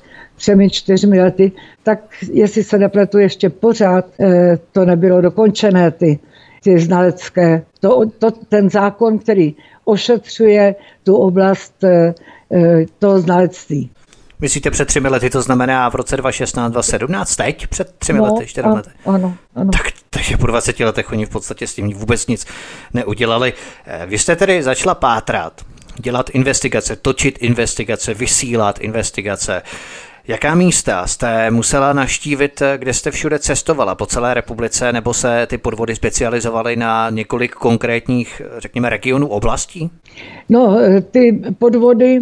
Speaker 2: třemi, čtyřmi lety, tak jestli se nepletu ještě pořád, eh, to nebylo dokončené, ty, ty znalecké. To, to, ten zákon, který ošetřuje tu oblast eh, eh, toho znalectví.
Speaker 1: Myslíte před třemi lety, to znamená v roce 2016, 2017, teď před třemi no, lety, čtyřmi lety?
Speaker 2: Ano, ano.
Speaker 1: Tak, takže po 20 letech oni v podstatě s tím vůbec nic neudělali. Vy jste tedy začala pátrat, dělat investigace, točit investigace, vysílat investigace. Jaká místa jste musela naštívit, kde jste všude cestovala po celé republice, nebo se ty podvody specializovaly na několik konkrétních, řekněme, regionů oblastí?
Speaker 2: No, ty podvody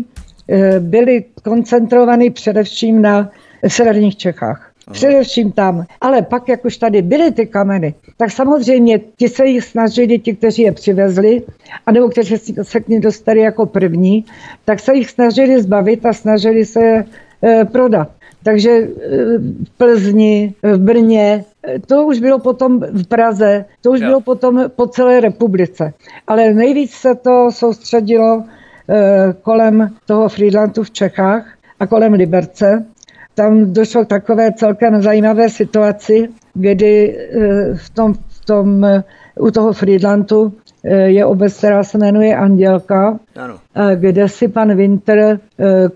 Speaker 2: eh, byly koncentrovány především na severních Čechách. Především tam. Ale pak, jak už tady byly ty kameny, tak samozřejmě ti se jich snažili, ti, kteří je přivezli, anebo kteří se k ním dostali jako první, tak se jich snažili zbavit a snažili se prodat. Takže e, v Plzni, v Brně, e, to už bylo potom v Praze, to už jo. bylo potom po celé republice. Ale nejvíc se to soustředilo kolem toho Friedlandu v Čechách a kolem Liberce tam došlo k takové celkem zajímavé situaci, kdy eh, v tom, v tom, eh, u toho Friedlandu eh, je obec, která se jmenuje Andělka, ano. kde si pan Winter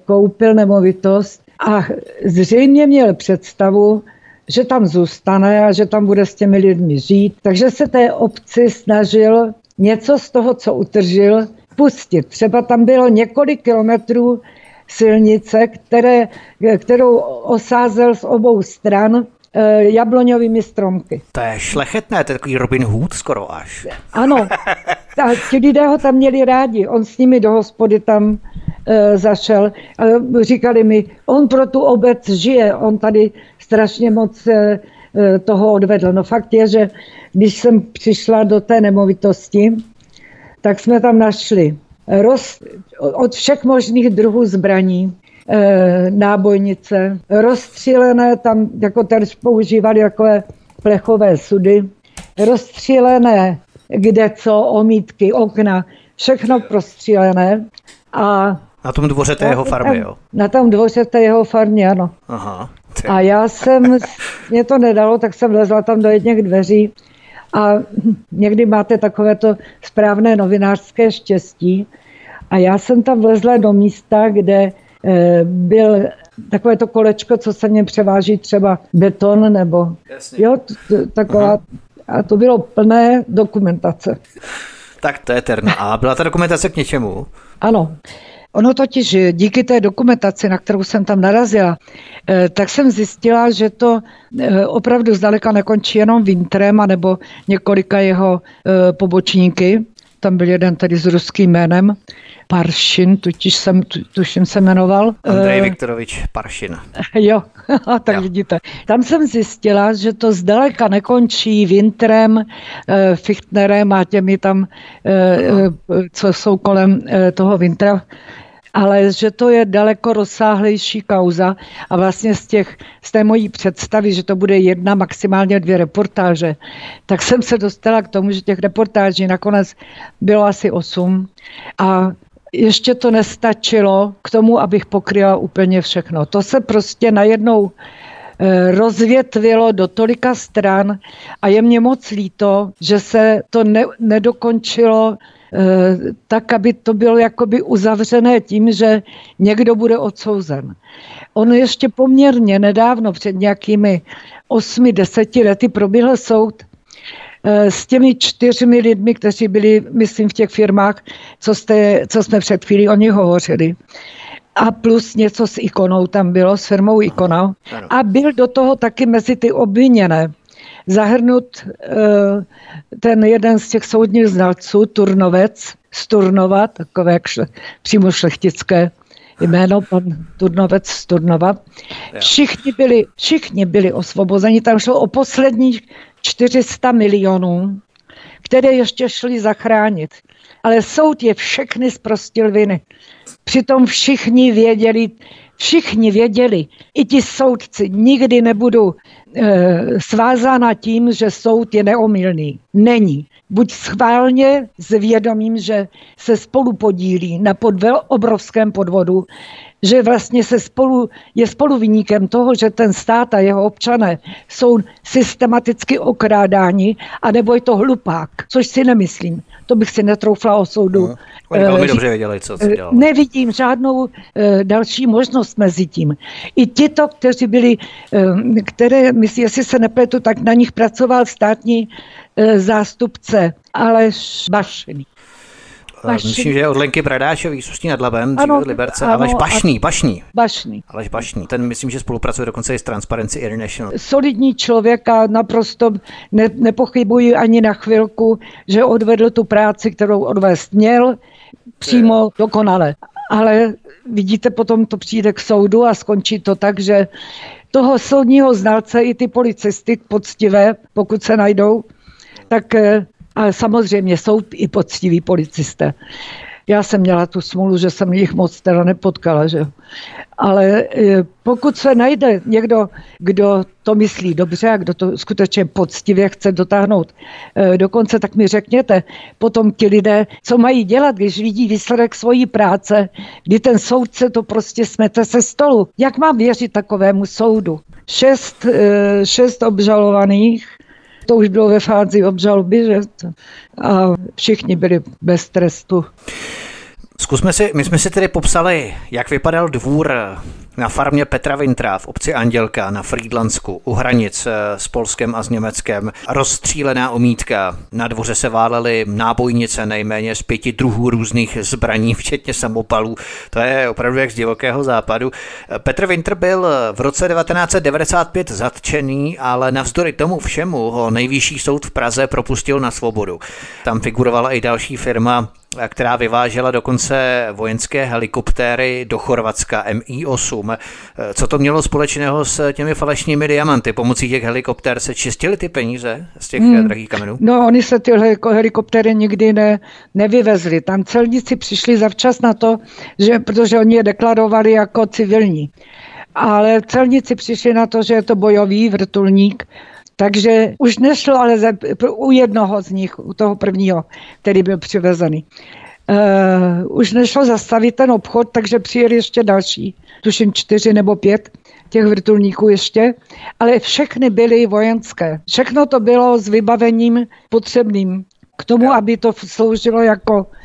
Speaker 2: koupil nemovitost a zřejmě měl představu, že tam zůstane a že tam bude s těmi lidmi žít. Takže se té obci snažil něco z toho, co utržil, pustit. Třeba tam bylo několik kilometrů silnice, které, kterou osázel z obou stran eh, jabloňovými stromky.
Speaker 1: To je šlechetné, to je takový Robin Hood skoro až.
Speaker 2: Ano, a ti lidé ho tam měli rádi. On s nimi do hospody tam e, zašel. A říkali mi, on pro tu obec žije, on tady strašně moc e, toho odvedl. No fakt je, že když jsem přišla do té nemovitosti, tak jsme tam našli roz, od všech možných druhů zbraní, e, nábojnice, rozstřílené, tam jako teď používali takové plechové sudy, rozstřílené kde co, omítky, okna, všechno prostřílené. A
Speaker 1: na tom dvoře té jeho farmy, jo?
Speaker 2: Na tom dvoře té jeho farmy, ano. Aha. A já jsem, mě to nedalo, tak jsem lezla tam do jedněch dveří a někdy máte takovéto správné novinářské štěstí. A já jsem tam vlezla do místa, kde byl takové to kolečko, co se mě převáží třeba beton nebo Jasně. jo, taková, a to bylo plné dokumentace.
Speaker 1: Tak to je terno. A byla ta dokumentace k něčemu?
Speaker 2: Ano. Ono totiž díky té dokumentaci, na kterou jsem tam narazila, eh, tak jsem zjistila, že to eh, opravdu zdaleka nekončí jenom Vintrem nebo několika jeho eh, pobočníky. Tam byl jeden tady s ruským jménem, Paršin, tučiž jsem, tuším se jmenoval.
Speaker 1: Andrej Viktorovič Paršin.
Speaker 2: Jo, tak jo. vidíte. Tam jsem zjistila, že to zdaleka nekončí Winterem, Fichtnerem a těmi tam, co jsou kolem toho Wintera ale že to je daleko rozsáhlejší kauza a vlastně z, těch, z té mojí představy, že to bude jedna, maximálně dvě reportáže, tak jsem se dostala k tomu, že těch reportáží nakonec bylo asi osm a ještě to nestačilo k tomu, abych pokryla úplně všechno. To se prostě najednou eh, rozvětvilo do tolika stran a je mě moc líto, že se to ne, nedokončilo tak, aby to bylo jakoby uzavřené tím, že někdo bude odsouzen. On ještě poměrně nedávno, před nějakými osmi, deseti lety, proběhl soud eh, s těmi čtyřmi lidmi, kteří byli, myslím, v těch firmách, co, jste, co jsme před chvílí o nich hovořili. A plus něco s ikonou tam bylo, s firmou Ikona. A byl do toho taky mezi ty obviněné zahrnut eh, ten jeden z těch soudních znalců, Turnovec, z Turnova, takové šle, přímo šlechtické jméno, pan Turnovec z Turnova. Všichni byli, všichni byli osvobozeni, tam šlo o posledních 400 milionů, které ještě šli zachránit. Ale soud je všechny zprostil viny. Přitom všichni věděli, všichni věděli, i ti soudci nikdy nebudou svázána tím, že soud je neomylný. Není. Buď schválně s vědomím, že se spolu podílí na podvel, obrovském podvodu, že vlastně se spolu, je spoluviníkem toho, že ten stát a jeho občané jsou systematicky okrádáni, anebo je to hlupák, což si nemyslím. To bych si netroufla o soudu. No,
Speaker 1: oni velmi uh, dobře věděli, co se dělalo.
Speaker 2: Nevidím žádnou uh, další možnost mezi tím. I tito, kteří byli, které, myslím, jestli se nepletu, tak na nich pracoval státní zástupce Aleš Bašený.
Speaker 1: Bašný. Myslím, že je od Lenky Bradáčový z Ústí nad Labem, ano, Liberce, ano, Aleš Bašný, Bašný.
Speaker 2: Bašný.
Speaker 1: Aleš Bašný. Ten myslím, že spolupracuje dokonce i s Transparency International.
Speaker 2: Solidní člověk a naprosto ne, nepochybuji ani na chvilku, že odvedl tu práci, kterou odvést měl, přímo dokonale. Ale vidíte, potom to přijde k soudu a skončí to tak, že toho soudního znalce i ty policisty poctivé, pokud se najdou, tak eh, ale samozřejmě jsou i poctiví policisté. Já jsem měla tu smůlu, že jsem jich moc teda nepotkala, že Ale e, pokud se najde někdo, kdo to myslí dobře a kdo to skutečně poctivě chce dotáhnout e, dokonce, tak mi řekněte potom ti lidé, co mají dělat, když vidí výsledek svojí práce, kdy ten soudce to prostě smete se stolu. Jak mám věřit takovému soudu? Šest, e, šest obžalovaných to už bylo ve fázi obžaloby, že? A všichni byli bez trestu.
Speaker 1: Zkusme si, my jsme si tedy popsali, jak vypadal dvůr na farmě Petra Vintra v obci Andělka na Frýdlansku u hranic eh, s Polskem a s Německem. Rozstřílená omítka. Na dvoře se válely nábojnice nejméně z pěti druhů různých zbraní, včetně samopalů. To je opravdu jak z divokého západu. Petr Winter byl v roce 1995 zatčený, ale navzdory tomu všemu ho nejvyšší soud v Praze propustil na svobodu. Tam figurovala i další firma, která vyvážela dokonce vojenské helikoptéry do Chorvatska Mi-8. Co to mělo společného s těmi falešnými diamanty? Pomocí těch helikoptér se čistily ty peníze z těch hmm. drahých kamenů?
Speaker 2: No, oni se ty helikoptéry nikdy ne, nevyvezli. Tam celníci přišli zavčas na to, že, protože oni je deklarovali jako civilní. Ale celníci přišli na to, že je to bojový vrtulník, takže už nešlo ale ze, u jednoho z nich, u toho prvního, který byl přivezený. Uh, už nešlo zastavit ten obchod, takže přijeli ještě další, tuším čtyři nebo pět těch vrtulníků ještě, ale všechny byly vojenské. Všechno to bylo s vybavením potřebným k tomu, aby to sloužilo jako Eh,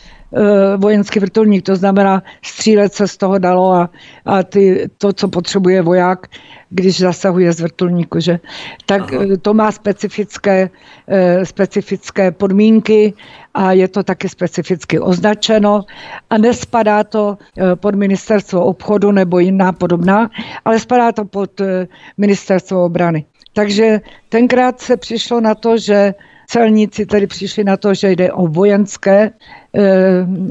Speaker 2: vojenský vrtulník, to znamená střílet se z toho dalo a, a ty, to, co potřebuje voják, když zasahuje z vrtulníku, že? tak Aha. Eh, to má specifické, eh, specifické podmínky a je to taky specificky označeno a nespadá to pod ministerstvo obchodu nebo jiná podobná, ale spadá to pod ministerstvo obrany. Takže tenkrát se přišlo na to, že celníci tedy přišli na to, že jde o vojenské e,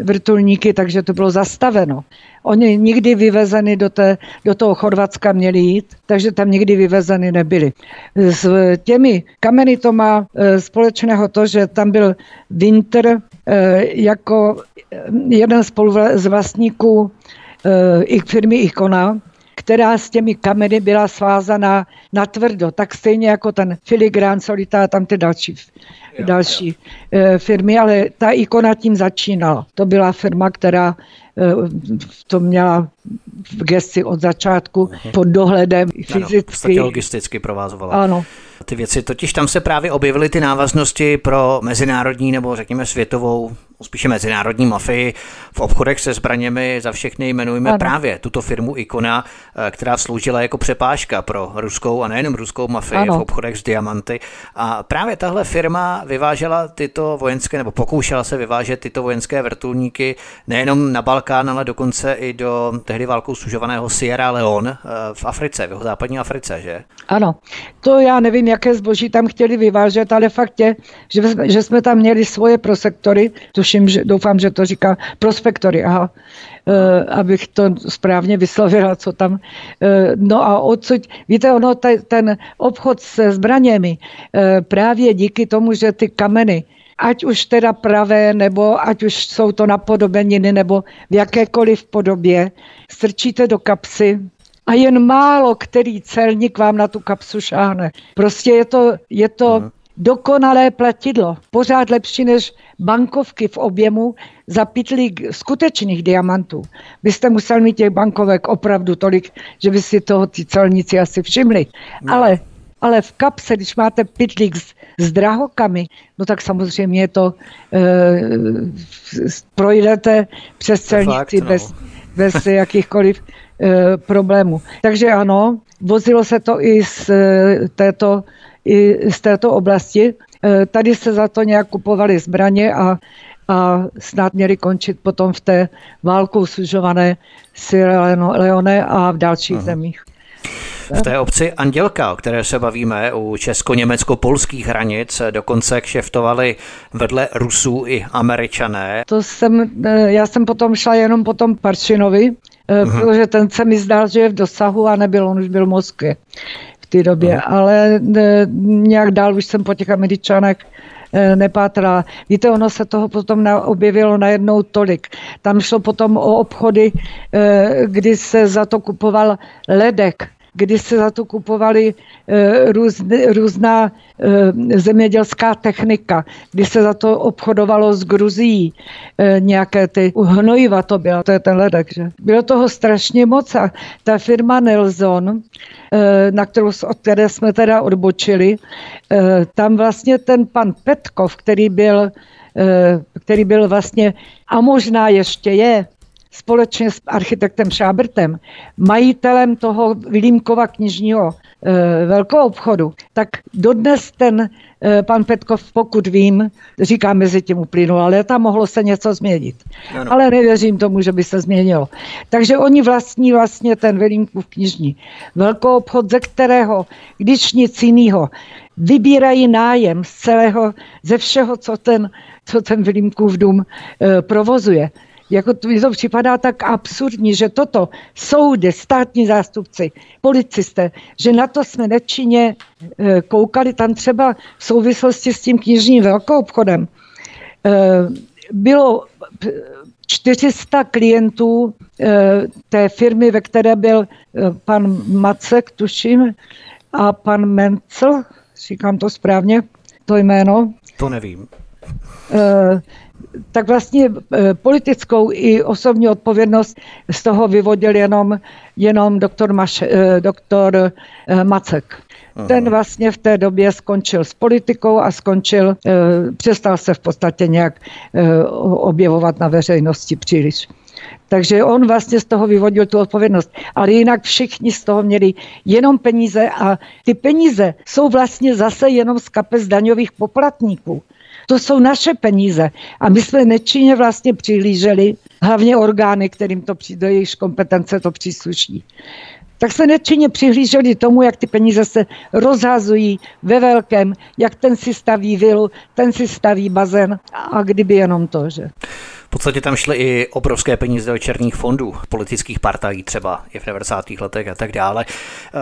Speaker 2: vrtulníky, takže to bylo zastaveno. Oni nikdy vyvezeny do, té, do toho Chorvatska měli jít, takže tam nikdy vyvezeny nebyli. S těmi kameny to má e, společného to, že tam byl Winter e, jako jeden z vlastníků e, firmy Ikona, která s těmi kameny byla svázaná na tvrdo, tak stejně jako ten filigrán solitá tam ty další, jo, další jo. Eh, firmy, ale ta ikona tím začínala. To byla firma, která eh, to měla v gesti od začátku uh-huh. pod dohledem fyzicky.
Speaker 1: Ano, logisticky provázovala.
Speaker 2: Ano.
Speaker 1: Ty věci, totiž tam se právě objevily ty návaznosti pro mezinárodní nebo řekněme světovou spíše mezinárodní mafii v obchodech se zbraněmi za všechny jmenujeme ano. právě tuto firmu Ikona, eh, která sloužila jako přepážka pro ruskou a nejenom ruskou mafii ano. v obchodech s diamanty. A právě tahle firma vyvážela tyto vojenské, nebo pokoušela se vyvážet tyto vojenské vrtulníky nejenom na Balkán, ale dokonce i do tehdy válkou služovaného Sierra Leone eh, v Africe, v jeho západní Africe, že?
Speaker 2: Ano, to já nevím, jaké zboží tam chtěli vyvážet, ale fakt je, že, že jsme tam měli svoje prosektory, to tuším, že, doufám, že to říká prospektory, aha, e, abych to správně vyslovila, co tam. E, no a odsud, víte, ono, te, ten obchod se zbraněmi, e, právě díky tomu, že ty kameny, ať už teda pravé, nebo ať už jsou to napodobeniny, nebo v jakékoliv podobě, strčíte do kapsy, a jen málo který celník vám na tu kapsu šáhne. Prostě je to, je to dokonalé platidlo. Pořád lepší než bankovky v objemu za pitlík skutečných diamantů. Byste musel mít těch bankovek opravdu tolik, že by si toho ty celníci asi všimli. No. Ale, ale v kapse, když máte pitlík s, s drahokami, no tak samozřejmě to e, projdete přes celníci Fakt, no. bez, bez jakýchkoliv e, problémů. Takže ano, vozilo se to i z e, této i z této oblasti. E, tady se za to nějak kupovaly zbraně a, a snad měli končit potom v té válkou sužované Sierra Leone a v dalších Aha. zemích.
Speaker 1: V té obci Andělka, o které se bavíme, u česko-německo-polských hranic, dokonce kšeftovali vedle Rusů i Američané.
Speaker 2: To jsem, e, já jsem potom šla jenom po tom Paršinovi, uh-huh. protože ten se mi zdál, že je v dosahu a nebyl, on už byl v Moskvě v té době, uh-huh. ale ne, nějak dál už jsem po těch američanech nepátrala. Víte, ono se toho potom na, objevilo najednou tolik. Tam šlo potom o obchody, kdy se za to kupoval ledek kdy se za to kupovali eh, růz, různá eh, zemědělská technika, kdy se za to obchodovalo z Gruzií, eh, nějaké ty hnojiva to bylo, to je ten ledek, že? Bylo toho strašně moc a ta firma Nelson, na kterou, od které jsme teda odbočili, tam vlastně ten pan Petkov, který byl který byl vlastně, a možná ještě je, společně s architektem Šábrtem, majitelem toho Vilímkova knižního e, velkou obchodu, tak dodnes ten e, pan Petkov, pokud vím, říká mezi tím uplynula léta, mohlo se něco změnit. Ano. Ale nevěřím tomu, že by se změnilo. Takže oni vlastní vlastně ten Vilímkův knižní velkou obchod, ze kterého, když nic jiného, vybírají nájem z celého, ze všeho, co ten, co ten Vilímkův dům e, provozuje. Jako to, mi to připadá tak absurdní, že toto soudy, státní zástupci, policisté, že na to jsme nečinně eh, koukali tam třeba v souvislosti s tím knižním velkoobchodem. Eh, bylo 400 klientů eh, té firmy, ve které byl pan Macek, tuším, a pan Mencel, říkám to správně, to jméno.
Speaker 1: To nevím
Speaker 2: tak vlastně eh, politickou i osobní odpovědnost z toho vyvodil jenom, jenom doktor, Maš, eh, doktor eh, Macek. Aha. Ten vlastně v té době skončil s politikou a skončil, přestal se v podstatě nějak objevovat na veřejnosti příliš. Takže on vlastně z toho vyvodil tu odpovědnost. Ale jinak všichni z toho měli jenom peníze a ty peníze jsou vlastně zase jenom z kapes daňových poplatníků. To jsou naše peníze. A my jsme nečinně vlastně přihlíželi, hlavně orgány, kterým to do jejich kompetence to přísluší. Tak se nečinně přihlíželi tomu, jak ty peníze se rozhazují ve velkém, jak ten si staví vilu, ten si staví bazén a kdyby jenom to, že.
Speaker 1: V podstatě tam šly i obrovské peníze do černých fondů, politických partají třeba i v 90. letech a tak dále.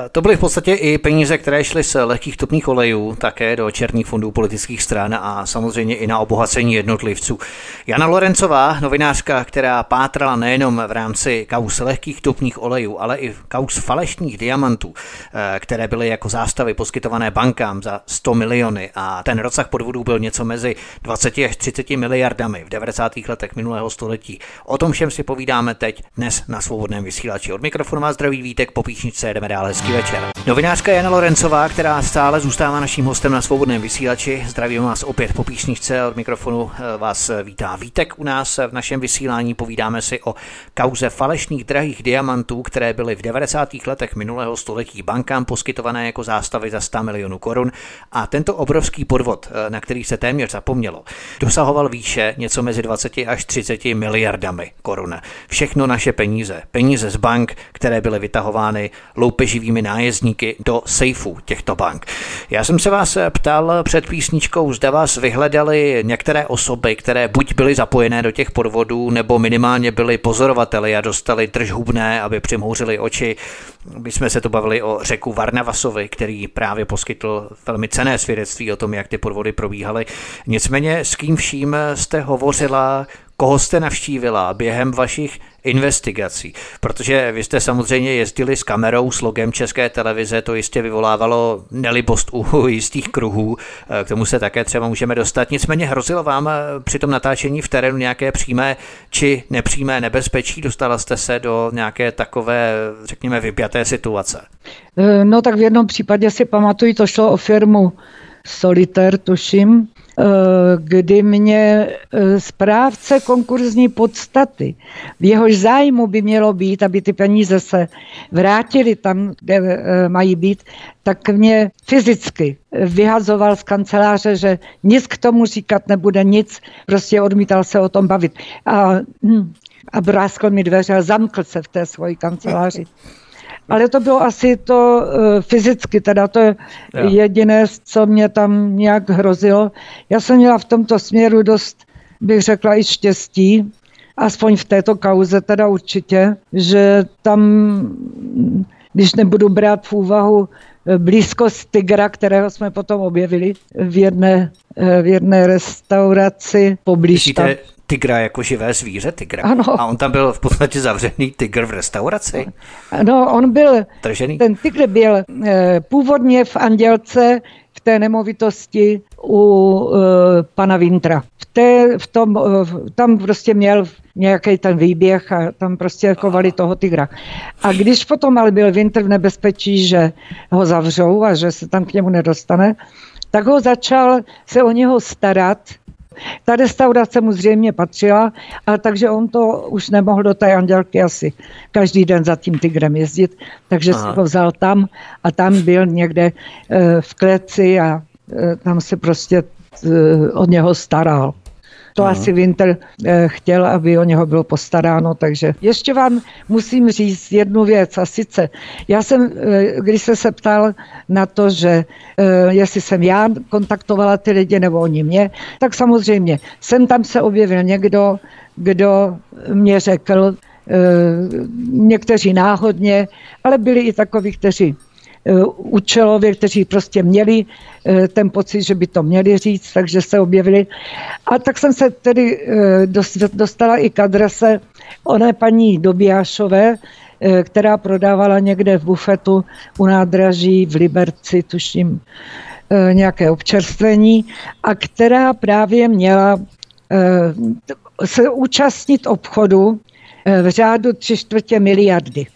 Speaker 1: E, to byly v podstatě i peníze, které šly z lehkých topných olejů také do černých fondů politických stran a samozřejmě i na obohacení jednotlivců. Jana Lorencová, novinářka, která pátrala nejenom v rámci kaus lehkých topných olejů, ale i kaus falešných diamantů, e, které byly jako zástavy poskytované bankám za 100 miliony a ten rozsah podvodů byl něco mezi 20 až 30 miliardami v 90. letech minulého století. O tom všem si povídáme teď dnes na svobodném vysílači. Od mikrofonu má zdravý vítek, po píšničce jdeme dále hezký večer. Novinářka Jana Lorencová, která stále zůstává naším hostem na svobodném vysílači. Zdravím vás opět po píšničce. Od mikrofonu eh, vás vítá Vítek u nás v našem vysílání. Povídáme si o kauze falešných drahých diamantů, které byly v 90. letech minulého století bankám poskytované jako zástavy za 100 milionů korun. A tento obrovský podvod, eh, na který se téměř zapomnělo, dosahoval výše něco mezi 20 až 30 miliardami korun. Všechno naše peníze, peníze z bank, které byly vytahovány loupeživými nájezdníky do sejfů těchto bank. Já jsem se vás ptal před písničkou, zda vás vyhledali některé osoby, které buď byly zapojené do těch podvodů, nebo minimálně byly pozorovateli a dostali držhubné, aby přimhouřili oči. My jsme se tu bavili o řeku Varnavasovi, který právě poskytl velmi cené svědectví o tom, jak ty podvody probíhaly. Nicméně s kým vším jste hovořila, koho jste navštívila během vašich investigací? Protože vy jste samozřejmě jezdili s kamerou s logem České televize, to jistě vyvolávalo nelibost u jistých kruhů, k tomu se také třeba můžeme dostat. Nicméně hrozilo vám při tom natáčení v terénu nějaké přímé či nepřímé nebezpečí? Dostala jste se do nějaké takové, řekněme, vypjaté situace?
Speaker 2: Eh, no tak v jednom případě si pamatuju, to šlo o firmu Solitaire, tuším, Eh, kdy mě eh, správce konkurzní podstaty, v jehož zájmu by mělo být, aby ty peníze se vrátily tam, kde eh, mají být, tak mě fyzicky vyhazoval z kanceláře, že nic k tomu říkat nebude, nic, prostě odmítal se o tom bavit. A, hm, a bráskl mi dveře a zamkl se v té svoji kanceláři. Ale to bylo asi to uh, fyzicky, teda to je ja. jediné, co mě tam nějak hrozilo. Já jsem měla v tomto směru dost, bych řekla, i štěstí, aspoň v této kauze teda určitě, že tam, když nebudu brát v úvahu blízkost tygra, kterého jsme potom objevili v jedné, v jedné restauraci poblíž
Speaker 1: tygra jako živé zvíře, tygra.
Speaker 2: Ano.
Speaker 1: A on tam byl v podstatě zavřený tygr v restauraci?
Speaker 2: No, on byl, Tržený? ten tygr byl eh, původně v Andělce v té nemovitosti u e, pana Vintra. V té, v tom, e, tam prostě měl nějaký ten výběh a tam prostě chovali toho tygra. A když potom ale byl Winter v nebezpečí, že ho zavřou a že se tam k němu nedostane, tak ho začal se o něho starat ta restaurace mu zřejmě patřila, a takže on to už nemohl do té andělky asi každý den za tím tygrem jezdit, takže Aha. si ho vzal tam a tam byl někde eh, v kleci a eh, tam se prostě eh, od něho staral. To Aha. asi Winter eh, chtěl, aby o něho bylo postaráno, takže ještě vám musím říct jednu věc a sice, já jsem, eh, když se se ptal na to, že eh, jestli jsem já kontaktovala ty lidi nebo oni mě, tak samozřejmě jsem tam se objevil někdo, kdo mě řekl, někteří náhodně, ale byli i takoví, kteří účelově, kteří prostě měli eh, ten pocit, že by to měli říct, takže se objevili. A tak jsem se tedy eh, dostala i k adrese oné paní Dobijášové, která prodávala někde v bufetu u nádraží v Liberci, tuším, nějaké občerstvení a která právě měla se účastnit obchodu v řádu tři čtvrtě miliardy.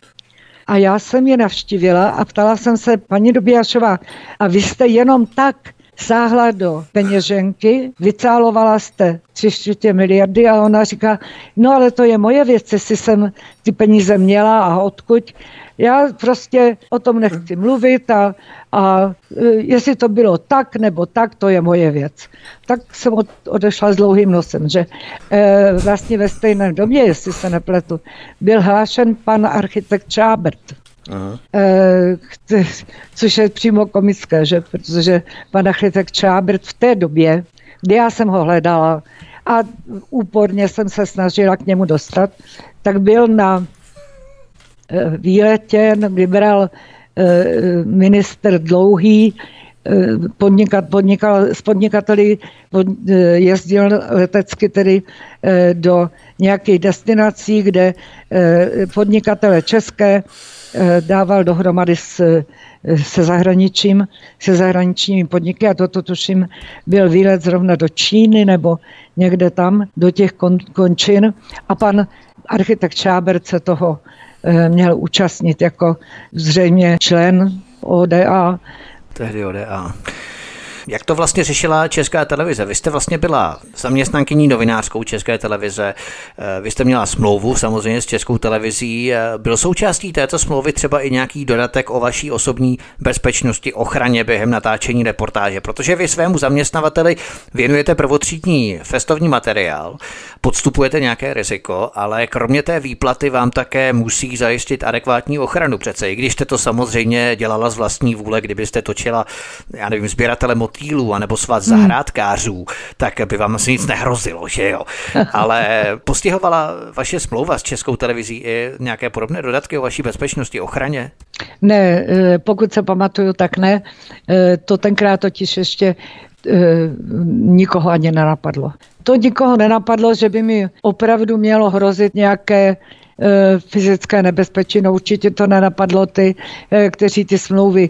Speaker 2: A já jsem je navštívila a ptala jsem se, paní Dobijašová, a vy jste jenom tak sáhla do peněženky, vycálovala jste tři čtvrtě miliardy a ona říká, no ale to je moje věc, jestli jsem ty peníze měla a odkud. Já prostě o tom nechci mluvit a, a e, jestli to bylo tak nebo tak, to je moje věc. Tak jsem od, odešla s dlouhým nosem, že e, vlastně ve stejné době, jestli se nepletu, byl hlášen pan architekt Čábert. Aha. E, což je přímo komické, že? protože pan architekt Čábert v té době, kdy já jsem ho hledala a úporně jsem se snažila k němu dostat, tak byl na Eh, výletě vybral eh, minister Dlouhý, eh, podnikat, podnikal, s podnikateli jezdil letecky tedy do nějakých destinací, kde podnikatele české dával dohromady s, se zahraničím, se zahraničními podniky a toto tuším byl výlet zrovna do Číny nebo někde tam, do těch kon, končin a pan architekt Čáber se toho Eh, měl účastnit jako zřejmě člen ODA.
Speaker 1: Tehdy ODA. Jak to vlastně řešila Česká televize? Vy jste vlastně byla zaměstnankyní novinářskou České televize, eh, vy jste měla smlouvu samozřejmě s Českou televizí. Eh, byl součástí této smlouvy třeba i nějaký dodatek o vaší osobní bezpečnosti, ochraně během natáčení reportáže? Protože vy svému zaměstnavateli věnujete prvotřídní festovní materiál, podstupujete nějaké riziko, ale kromě té výplaty vám také musí zajistit adekvátní ochranu přece, i když jste to samozřejmě dělala z vlastní vůle, kdybyste točila, já nevím, sběratele motýlů anebo svaz hmm. zahrádkářů, tak by vám asi nic nehrozilo, že jo. Ale postihovala vaše smlouva s Českou televizí i nějaké podobné dodatky o vaší bezpečnosti, ochraně?
Speaker 2: Ne, eh, pokud se pamatuju, tak ne. Eh, to tenkrát totiž ještě eh, nikoho ani nenapadlo. To nikoho nenapadlo, že by mi opravdu mělo hrozit nějaké fyzické nebezpečí. No určitě to nenapadlo ty, kteří ty smlouvy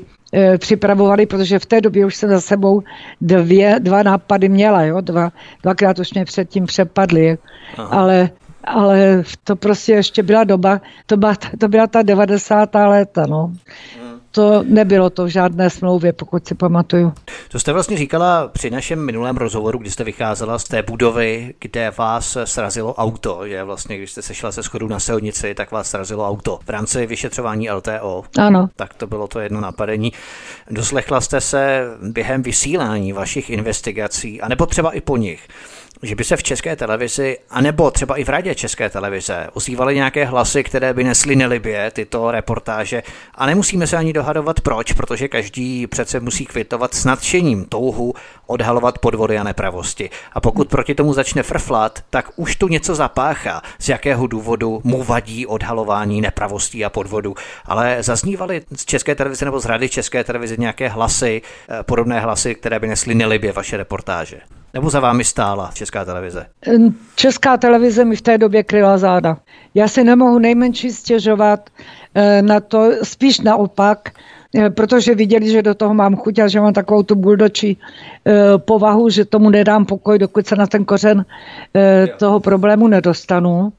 Speaker 2: připravovali, protože v té době už jsem za sebou dvě, dva nápady měla, jo? Dva, dvakrát už mě předtím přepadly, ale ale to prostě ještě byla doba, to byla, to byla ta 90. léta, no. Hmm to nebylo to v žádné smlouvě, pokud si pamatuju.
Speaker 1: To jste vlastně říkala při našem minulém rozhovoru, kdy jste vycházela z té budovy, kde vás srazilo auto, že vlastně, když jste sešla se schodu na silnici, tak vás srazilo auto. V rámci vyšetřování LTO.
Speaker 2: Ano.
Speaker 1: Tak to bylo to jedno napadení. Doslechla jste se během vysílání vašich investigací, anebo třeba i po nich, že by se v české televizi, anebo třeba i v radě české televize, ozývaly nějaké hlasy, které by nesly nelibě tyto reportáže a nemusíme se ani dohadovat proč, protože každý přece musí kvitovat s nadšením touhu odhalovat podvody a nepravosti. A pokud proti tomu začne frflat, tak už tu něco zapáchá, z jakého důvodu mu vadí odhalování nepravostí a podvodu. Ale zaznívaly z České televize nebo z Rady České televize nějaké hlasy, eh, podobné hlasy, které by nesly nelibě vaše reportáže? Nebo za vámi stála Česká televize?
Speaker 2: Česká televize mi v té době kryla záda. Já si nemohu nejmenší stěžovat eh, na to, spíš naopak, eh, protože viděli, že do toho mám chuť a že mám takovou tu buldočí eh, povahu, že tomu nedám pokoj, dokud se na ten kořen toho problému nedostanu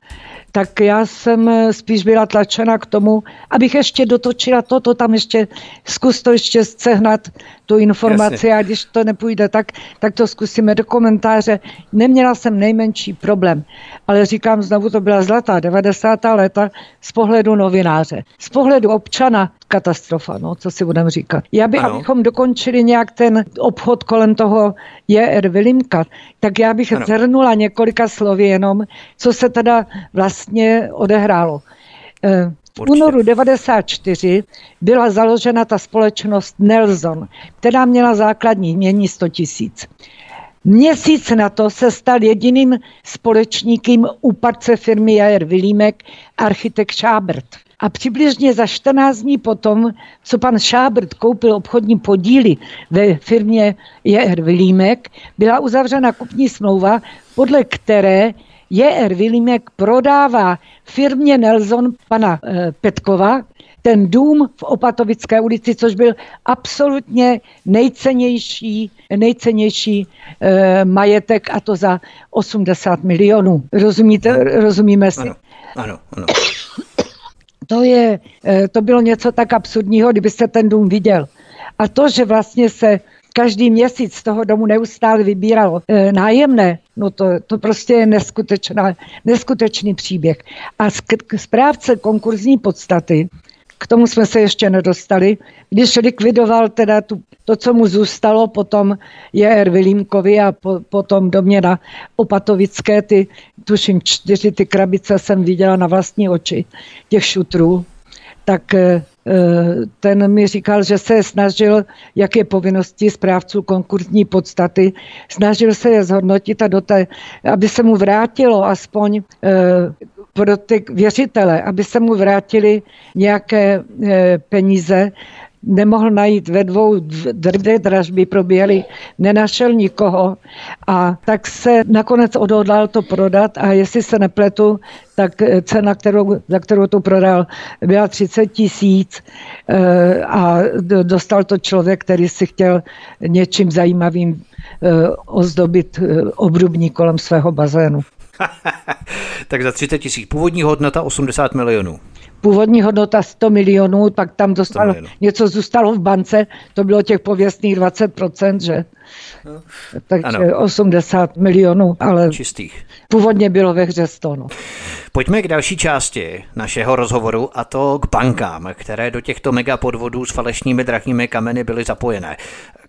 Speaker 2: tak já jsem spíš byla tlačena k tomu, abych ještě dotočila toto, tam ještě zkus to ještě sehnat, tu informaci Jasně. a když to nepůjde, tak, tak to zkusíme do komentáře. Neměla jsem nejmenší problém, ale říkám znovu, to byla zlatá 90. léta z pohledu novináře. Z pohledu občana katastrofa, no, co si budeme říkat. Já bych, ano. abychom dokončili nějak ten obchod kolem toho J.R. Vilimka, tak já bych ano. zhrnula několika slovy jenom, co se teda vlastně odehrálo. Eh, únoru 94 byla založena ta společnost Nelson, která měla základní mění 100 tisíc. Měsíc na to se stal jediným společníkem úpadce firmy Jair Vilímek architekt Šábrt. A přibližně za 14 dní potom, co pan Šábrt koupil obchodní podíly ve firmě J.R. Vilímek, byla uzavřena kupní smlouva, podle které J.R. Vilímek prodává firmě Nelson pana e, Petkova ten dům v Opatovické ulici, což byl absolutně nejcennější, nejcennější e, majetek a to za 80 milionů. Rozumíte, rozumíme si?
Speaker 1: Ano, ano. ano
Speaker 2: to, je, eh, to bylo něco tak absurdního, kdybyste ten dům viděl. A to, že vlastně se každý měsíc z toho domu neustále vybíralo e, nájemné, no to, to prostě je neskutečná, neskutečný příběh. A správce konkurzní podstaty k tomu jsme se ještě nedostali. Když likvidoval teda tu, to, co mu zůstalo, potom J.R. Vilímkovi a po, potom do mě na Opatovické, ty, tuším čtyři ty krabice jsem viděla na vlastní oči, těch šutrů, tak eh, ten mi říkal, že se snažil, jak je povinnosti správců konkurzní podstaty, snažil se je zhodnotit a do té, aby se mu vrátilo aspoň eh, pro ty věřitele, aby se mu vrátili nějaké peníze, nemohl najít ve dvou dvě dražby probíhaly, nenašel nikoho a tak se nakonec odhodlal to prodat a jestli se nepletu, tak e, cena, kterou, za kterou to prodal, byla 30 tisíc e, a dostal to člověk, který si chtěl něčím zajímavým ozdobit obrubní kolem svého bazénu.
Speaker 1: tak za 30 tisíc. Původní hodnota 80 milionů.
Speaker 2: Původní hodnota 100 milionů, pak tam dostalo, něco zůstalo v bance, to bylo těch pověstných 20%, že? No. Takže ano. 80 milionů, ale
Speaker 1: Čistých.
Speaker 2: původně bylo ve hře 100. No.
Speaker 1: Pojďme k další části našeho rozhovoru a to k bankám, které do těchto megapodvodů s falešnými drahými kameny byly zapojené.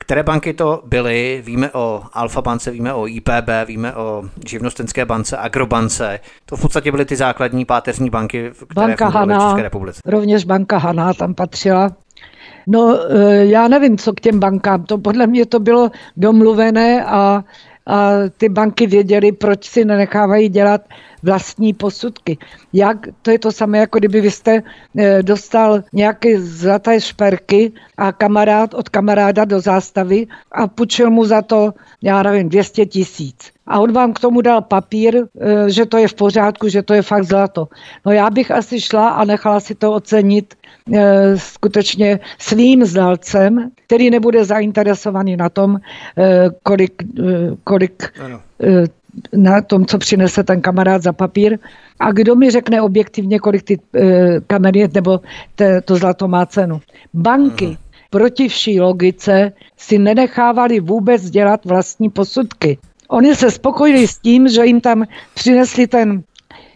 Speaker 1: Které banky to byly? Víme o Alfa bance, víme o IPB, víme o živnostenské bance, Agrobance. To v podstatě byly ty základní páteřní banky, které
Speaker 2: Banka Hana, v České republice. Rovněž banka Hana tam patřila. No, e, já nevím, co k těm bankám. To podle mě to bylo domluvené a a ty banky věděly, proč si nenechávají dělat vlastní posudky. Jak, to je to samé, jako kdyby vy jste e, dostal nějaké zlaté šperky a kamarád od kamaráda do zástavy a půjčil mu za to, já nevím, 200 tisíc. A on vám k tomu dal papír, e, že to je v pořádku, že to je fakt zlato. No já bych asi šla a nechala si to ocenit e, skutečně svým znalcem, který nebude zainteresovaný na tom, kolik, kolik na tom, co přinese ten kamarád za papír. A kdo mi řekne objektivně, kolik ty e, kamery nebo te, to zlato má cenu? Banky mm. proti vší logice si nenechávali vůbec dělat vlastní posudky. Oni se spokojili s tím, že jim tam přinesli ten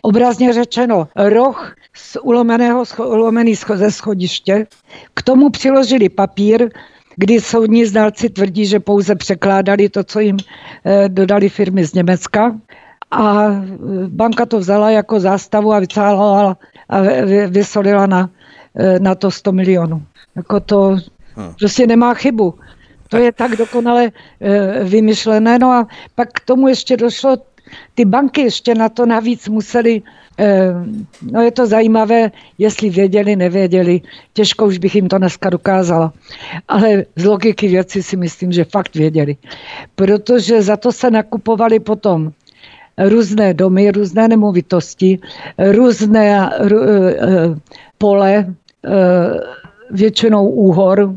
Speaker 2: obrazně řečeno roh z ulomeného, ulomený ze schodiště. K tomu přiložili papír, kdy soudní znalci tvrdí, že pouze překládali to, co jim eh, dodali firmy z Německa. A eh, banka to vzala jako zástavu a vycálovala a vysolila na eh, na to 100 milionů. Jako to hmm. prostě nemá chybu. To je tak dokonale vymyšlené. No a pak k tomu ještě došlo, ty banky ještě na to navíc museli, no je to zajímavé, jestli věděli, nevěděli, těžko už bych jim to dneska dokázala. Ale z logiky věci si myslím, že fakt věděli. Protože za to se nakupovali potom různé domy, různé nemovitosti, různé rů, uh, pole, většinou úhor.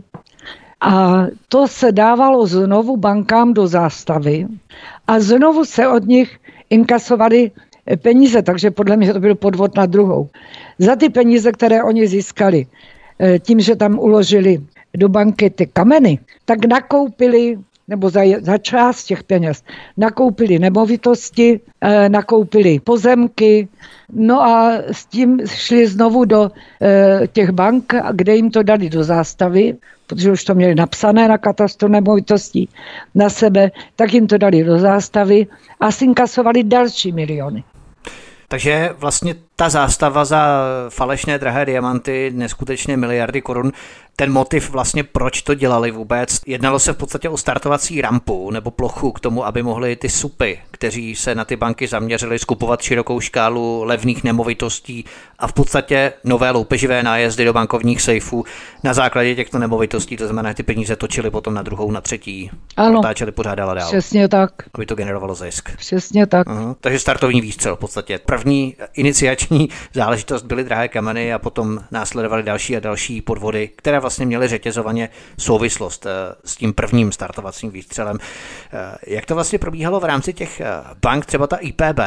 Speaker 2: A to se dávalo znovu bankám do zástavy a znovu se od nich inkasovali peníze, takže podle mě to byl podvod na druhou. Za ty peníze, které oni získali tím, že tam uložili do banky ty kameny, tak nakoupili nebo za, za část těch peněz nakoupili nemovitosti, e, nakoupili pozemky, no a s tím šli znovu do e, těch bank, kde jim to dali do zástavy, protože už to měli napsané na katastru nemovitostí na sebe, tak jim to dali do zástavy a sinkasovali další miliony.
Speaker 1: Takže vlastně ta zástava za falešné drahé diamanty, neskutečně miliardy korun, ten motiv vlastně, proč to dělali vůbec. Jednalo se v podstatě o startovací rampu nebo plochu k tomu, aby mohli ty supy, kteří se na ty banky zaměřili, skupovat širokou škálu levných nemovitostí a v podstatě nové loupeživé nájezdy do bankovních sejfů na základě těchto nemovitostí, to znamená, že ty peníze točili potom na druhou, na třetí, ano, otáčeli pořád dál.
Speaker 2: Přesně tak.
Speaker 1: Aby to generovalo zisk.
Speaker 2: Přesně tak.
Speaker 1: Uh-huh. Takže startovní výstřel v podstatě. První iniciační záležitost byly drahé kameny a potom následovaly další a další podvody, které vlastně měly řetězovaně souvislost eh, s tím prvním startovacím výstřelem. Eh, jak to vlastně probíhalo v rámci těch eh, bank, třeba ta IPB,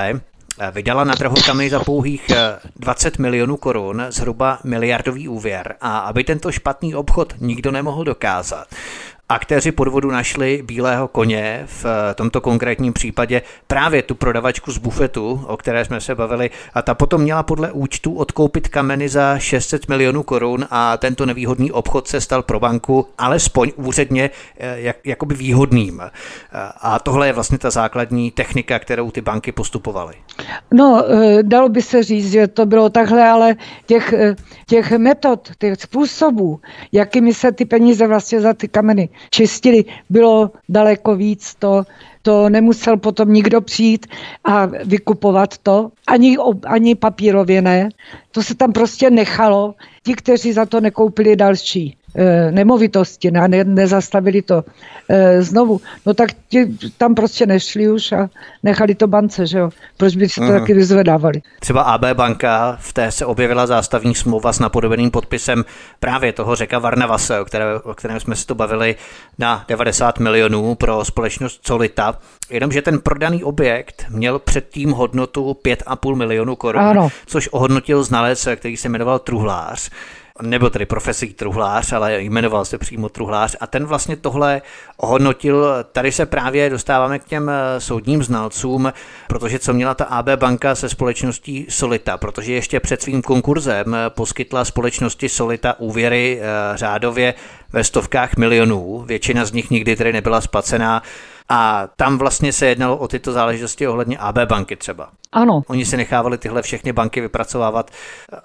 Speaker 1: vydala na trhu za pouhých 20 milionů korun, zhruba miliardový úvěr. A aby tento špatný obchod nikdo nemohl dokázat, Aktéři podvodu našli bílého koně, v eh, tomto konkrétním případě právě tu prodavačku z bufetu, o které jsme se bavili, a ta potom měla podle účtu odkoupit kameny za 600 milionů korun a tento nevýhodný obchod se stal pro banku alespoň úředně eh, jak, jakoby výhodným. Eh, a tohle je vlastně ta základní technika, kterou ty banky postupovaly.
Speaker 2: No, dalo by se říct, že to bylo takhle, ale těch, těch metod, těch způsobů, jakými se ty peníze vlastně za ty kameny čistili, bylo daleko víc. To, to nemusel potom nikdo přijít a vykupovat to, ani, ani papírově ne. To se tam prostě nechalo. Ti, kteří za to nekoupili další nemovitosti, ne, ne, nezastavili to e, znovu, no tak ti tam prostě nešli už a nechali to bance, že jo? Proč by si to uh-huh. taky vyzvedávali?
Speaker 1: Třeba AB banka, v té se objevila zástavní smlouva s napodobeným podpisem právě toho řeka Varnavase, o, které, o kterém jsme si to bavili na 90 milionů pro společnost Solita. Jenomže ten prodaný objekt měl předtím hodnotu 5,5 milionu korun, ano. což ohodnotil znalec, který se jmenoval Truhlář nebyl tedy profesí truhlář, ale jmenoval se přímo truhlář. A ten vlastně tohle ohodnotil. Tady se právě dostáváme k těm eh, soudním znalcům, protože co měla ta AB banka se společností Solita, protože ještě před svým konkurzem eh, poskytla společnosti Solita úvěry eh, řádově ve stovkách milionů, většina z nich nikdy tedy nebyla splacená a tam vlastně se jednalo o tyto záležitosti ohledně AB banky třeba.
Speaker 2: Ano.
Speaker 1: Oni si nechávali tyhle všechny banky vypracovávat,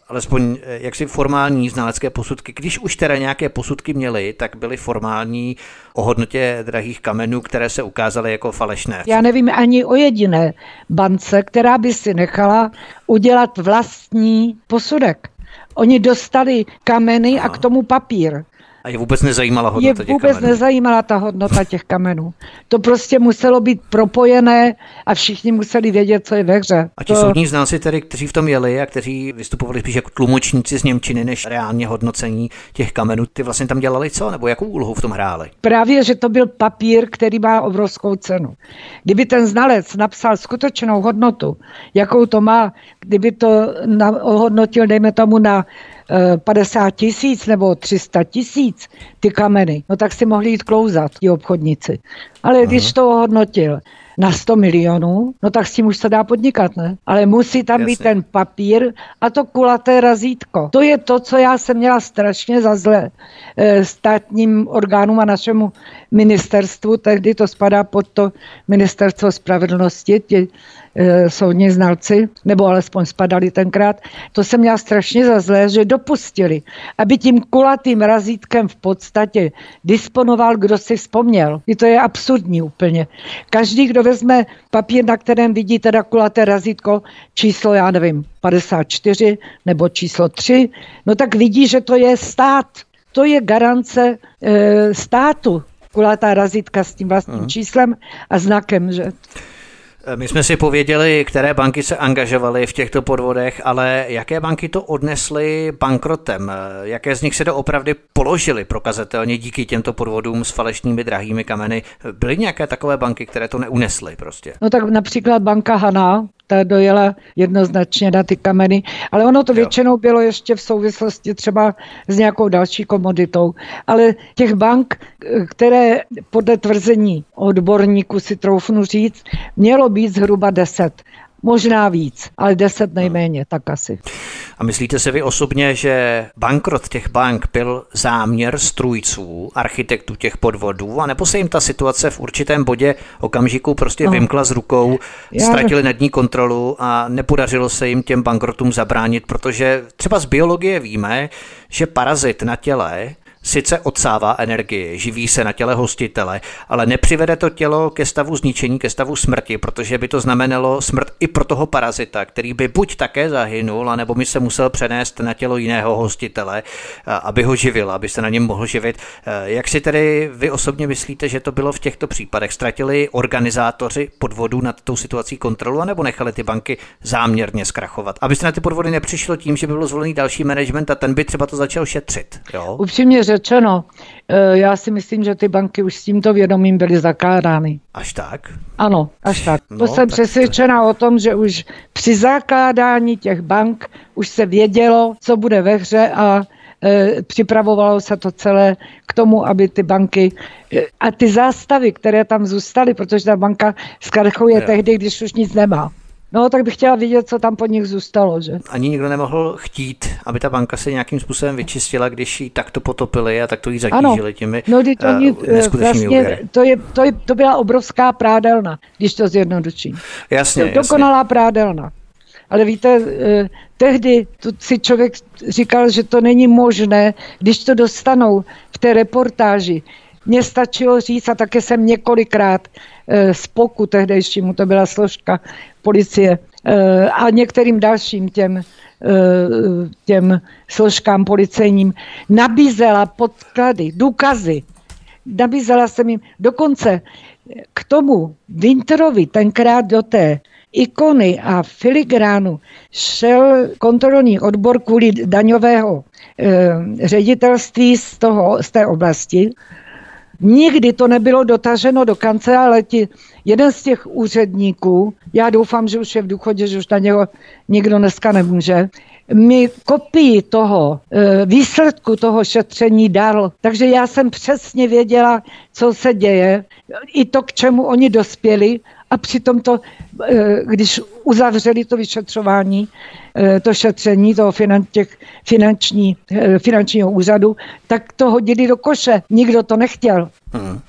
Speaker 1: alespoň eh, jaksi formální znalecké posudky. Když už teda nějaké posudky měli, tak byly formální o hodnotě drahých kamenů, které se ukázaly jako falešné.
Speaker 2: Já nevím ani o jediné bance, která by si nechala udělat vlastní posudek. Oni dostali kameny a k tomu papír.
Speaker 1: A je vůbec nezajímala hodnota
Speaker 2: je vůbec
Speaker 1: kamenů.
Speaker 2: nezajímala ta hodnota těch kamenů. To prostě muselo být propojené a všichni museli vědět, co je ve hře.
Speaker 1: A ti
Speaker 2: to...
Speaker 1: soudní znalci tedy, kteří v tom jeli a kteří vystupovali spíš jako tlumočníci z Němčiny, než reálně hodnocení těch kamenů, ty vlastně tam dělali co? Nebo jakou úlohu v tom hráli?
Speaker 2: Právě, že to byl papír, který má obrovskou cenu. Kdyby ten znalec napsal skutečnou hodnotu, jakou to má, kdyby to ohodnotil, dejme tomu, na 50 tisíc nebo 300 tisíc ty kameny, no tak si mohli jít klouzat ti obchodníci. Ale Aha. když to hodnotil na 100 milionů, no tak s tím už se dá podnikat, ne? Ale musí tam Jasně. být ten papír a to kulaté razítko. To je to, co já jsem měla strašně za zle e, státním orgánům a našemu ministerstvu, tehdy to spadá pod to ministerstvo spravedlnosti, tě, e, soudní znalci, nebo alespoň spadali tenkrát, to jsem měla strašně za zlé, že dopustili, aby tím kulatým razítkem v podstatě disponoval, kdo si vzpomněl. I to je absurdní úplně. Každý, kdo vezme papír, na kterém vidí teda kulaté razítko, číslo, já nevím, 54 nebo číslo 3, no tak vidí, že to je stát. To je garance e, státu, kulatá razítka s tím vlastním uh-huh. číslem a znakem, že
Speaker 1: my jsme si pověděli, které banky se angažovaly v těchto podvodech, ale jaké banky to odnesly bankrotem? Jaké z nich se doopravdy položily prokazatelně díky těmto podvodům s falešnými drahými kameny? Byly nějaké takové banky, které to neunesly prostě?
Speaker 2: No tak například banka Hana, ta dojela jednoznačně na ty kameny, ale ono to jo. většinou bylo ještě v souvislosti třeba s nějakou další komoditou. Ale těch bank, které podle tvrzení odborníků si troufnu říct, mělo být zhruba deset možná víc, ale deset nejméně, tak asi.
Speaker 1: A myslíte si vy osobně, že bankrot těch bank byl záměr strůjců, architektů těch podvodů, a nebo se jim ta situace v určitém bodě okamžiku prostě no. vymkla z rukou, Já... ztratili nad ní kontrolu a nepodařilo se jim těm bankrotům zabránit, protože třeba z biologie víme, že parazit na těle sice odsává energii, živí se na těle hostitele, ale nepřivede to tělo ke stavu zničení, ke stavu smrti, protože by to znamenalo smrt i pro toho parazita, který by buď také zahynul, anebo by se musel přenést na tělo jiného hostitele, aby ho živil, aby se na něm mohl živit. Jak si tedy vy osobně myslíte, že to bylo v těchto případech? Ztratili organizátoři podvodů nad tou situací kontrolu, anebo nechali ty banky záměrně zkrachovat? Abyste na ty podvody nepřišlo tím, že by byl zvolený další management a ten by třeba to začal šetřit. Jo?
Speaker 2: Upřímně řečeno, eh, já si myslím, že ty banky už s tímto vědomím byly zakládány.
Speaker 1: Až tak?
Speaker 2: Ano, až tak. No, to jsem tak přesvědčena to... o tom, že už při zakládání těch bank už se vědělo, co bude ve hře a e, připravovalo se to celé k tomu, aby ty banky e, a ty zástavy, které tam zůstaly, protože ta banka zkrachuje tehdy, když už nic nemá. No, tak bych chtěla vidět, co tam po nich zůstalo, že?
Speaker 1: Ani nikdo nemohl chtít, aby ta banka se nějakým způsobem vyčistila, když ji takto potopili a takto ji zatížili těmi
Speaker 2: no, teď uh, oni, vlastně, to, je, to, je, to byla obrovská prádelna, když to zjednoduším.
Speaker 1: Jasně,
Speaker 2: to, Dokonalá jasně. prádelna. Ale víte, eh, tehdy to si člověk říkal, že to není možné, když to dostanou v té reportáži. Mně stačilo říct, a také jsem několikrát eh, z POKu tehdejšímu, to byla složka policie, eh, a některým dalším těm, eh, těm složkám policejním nabízela podklady, důkazy. Nabízela jsem jim dokonce k tomu Winterovi tenkrát do té ikony a filigránu šel kontrolní odbor kvůli daňového e, ředitelství z, toho, z té oblasti Nikdy to nebylo dotaženo do kance, ale ti, jeden z těch úředníků, já doufám, že už je v důchodě, že už na něho nikdo dneska nemůže, mi kopii toho e, výsledku toho šetření dal. Takže já jsem přesně věděla, co se děje, i to, k čemu oni dospěli a přitom to, e, když uzavřeli to vyšetřování, to šetření toho finan, těch finanční, finančního úřadu, tak to hodili do koše. Nikdo to nechtěl. Hmm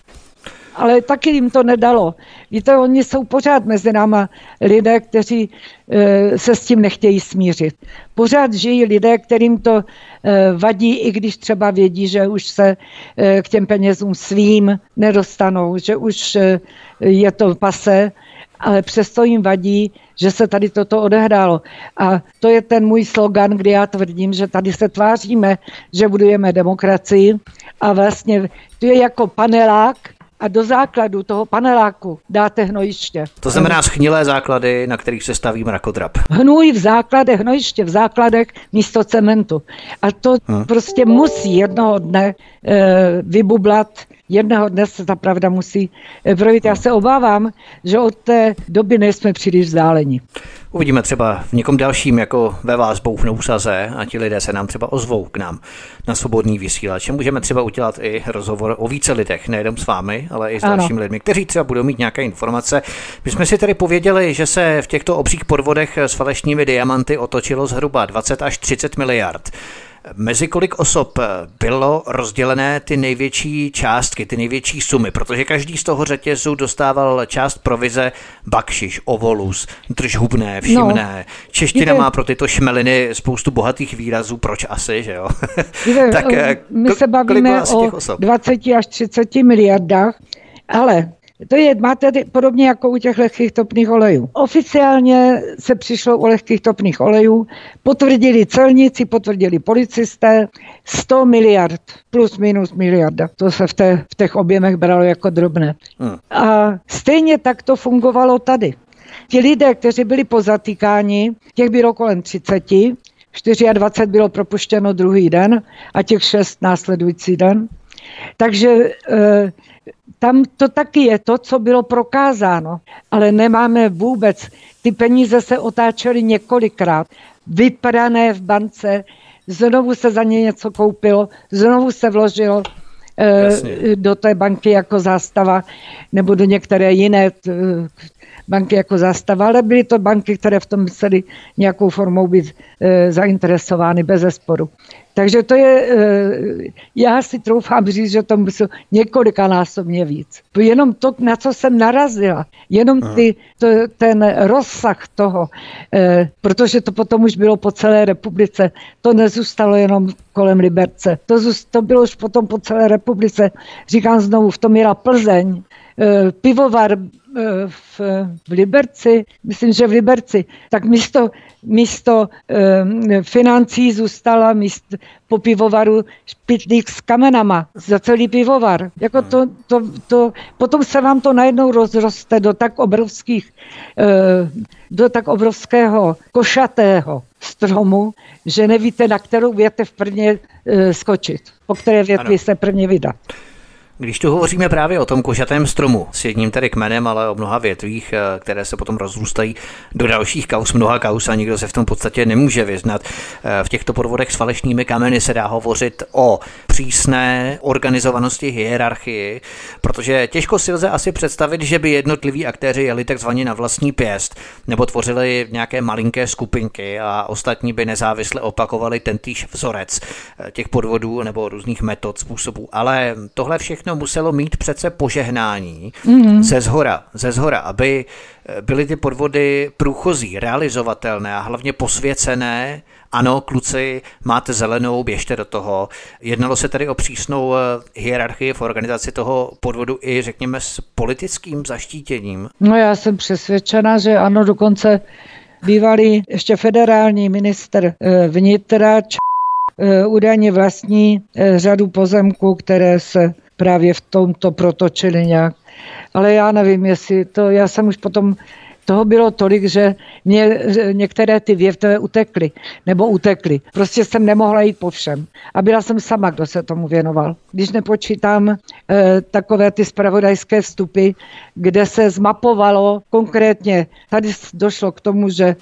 Speaker 2: ale taky jim to nedalo. Víte, oni jsou pořád mezi náma lidé, kteří e, se s tím nechtějí smířit. Pořád žijí lidé, kterým to e, vadí, i když třeba vědí, že už se e, k těm penězům svým nedostanou, že už je to pase, ale přesto jim vadí, že se tady toto odehrálo. A to je ten můj slogan, kdy já tvrdím, že tady se tváříme, že budujeme demokracii a vlastně to je jako panelák, a do základu toho paneláku dáte hnojiště.
Speaker 1: To znamená schnilé základy, na kterých se staví mrakodrap.
Speaker 2: Hnůj v základech, hnojiště v základech místo cementu. A to hmm. prostě musí jednoho dne e, vybublat jednoho dne se ta pravda musí eh, projít. Já se obávám, že od té doby nejsme příliš vzdáleni.
Speaker 1: Uvidíme třeba v někom dalším, jako ve vás bouchnou saze a ti lidé se nám třeba ozvou k nám na svobodný vysílač. Můžeme třeba udělat i rozhovor o více lidech, nejenom s vámi, ale i s ano. dalšími lidmi, kteří třeba budou mít nějaké informace. My jsme si tedy pověděli, že se v těchto obřích podvodech s falešnými diamanty otočilo zhruba 20 až 30 miliard. Mezi kolik osob bylo rozdělené ty největší částky, ty největší sumy? Protože každý z toho řetězu dostával část provize bakšiš, ovolus, držhubné, všimné. No, Čeština má pro tyto šmeliny spoustu bohatých výrazů, proč asi, že jo?
Speaker 2: tak, my se bavíme o 20 až 30 miliardách, ale to je, máte podobně jako u těch lehkých topných olejů. Oficiálně se přišlo u lehkých topných olejů, potvrdili celníci, potvrdili policisté, 100 miliard, plus minus miliarda. To se v, té, v těch objemech bralo jako drobné. Hmm. A stejně tak to fungovalo tady. Ti lidé, kteří byli pozatýkáni, těch bylo kolem 30, 24 bylo propuštěno druhý den a těch 6 následující den. Takže e, tam to taky je to, co bylo prokázáno, ale nemáme vůbec. Ty peníze se otáčely několikrát, vyprané v bance, znovu se za ně něco koupilo, znovu se vložilo e, do té banky jako zástava nebo do některé jiné banky jako zástava, ale byly to banky, které v tom museli nějakou formou být e, zainteresovány bez zesporu. Takže to je, e, já si troufám říct, že to musel několikanásobně víc. Jenom to, na co jsem narazila, jenom ty, to, ten rozsah toho, e, protože to potom už bylo po celé republice, to nezůstalo jenom kolem Liberce, to, to bylo už potom po celé republice. Říkám znovu, v tom měla Plzeň, e, pivovar v, v Liberci, myslím, že v Liberci, tak místo, místo um, financí zůstala míst, po pivovaru špitlík s kamenama za celý pivovar. Jako to, to, to, potom se vám to najednou rozroste do tak obrovských, uh, do tak obrovského košatého stromu, že nevíte, na kterou větev prvně skočit, po které větvi se prvně vydat.
Speaker 1: Když tu hovoříme právě o tom kožatém stromu s jedním tedy kmenem, ale o mnoha větvích, eh, které se potom rozrůstají do dalších kaus, mnoha kaus a nikdo se v tom podstatě nemůže vyznat. Eh, v těchto podvodech s falešnými kameny se dá hovořit o přísné organizovanosti hierarchii, protože těžko si lze asi představit, že by jednotliví aktéři jeli takzvaně na vlastní pěst nebo tvořili nějaké malinké skupinky a ostatní by nezávisle opakovali tentýž vzorec eh, těch podvodů nebo různých metod, způsobů. Ale tohle všechno všechno muselo mít přece požehnání mm-hmm. ze zhora, ze zhora, aby eh, byly ty podvody průchozí, realizovatelné a hlavně posvěcené. Ano, kluci, máte zelenou, běžte do toho. Jednalo se tedy o přísnou eh, hierarchii v organizaci toho podvodu i, řekněme, s politickým zaštítěním.
Speaker 2: No já jsem přesvědčena, že ano, dokonce bývalý ještě federální minister eh, vnitra údajně vlastní řadu pozemků, které se právě v tomto protočili nějak. Ale já nevím, jestli to, já jsem už potom toho bylo tolik, že mě některé ty větve utekly, nebo utekly. Prostě jsem nemohla jít po všem. A byla jsem sama, kdo se tomu věnoval. Když nepočítám e, takové ty spravodajské vstupy, kde se zmapovalo konkrétně, tady došlo k tomu, že e,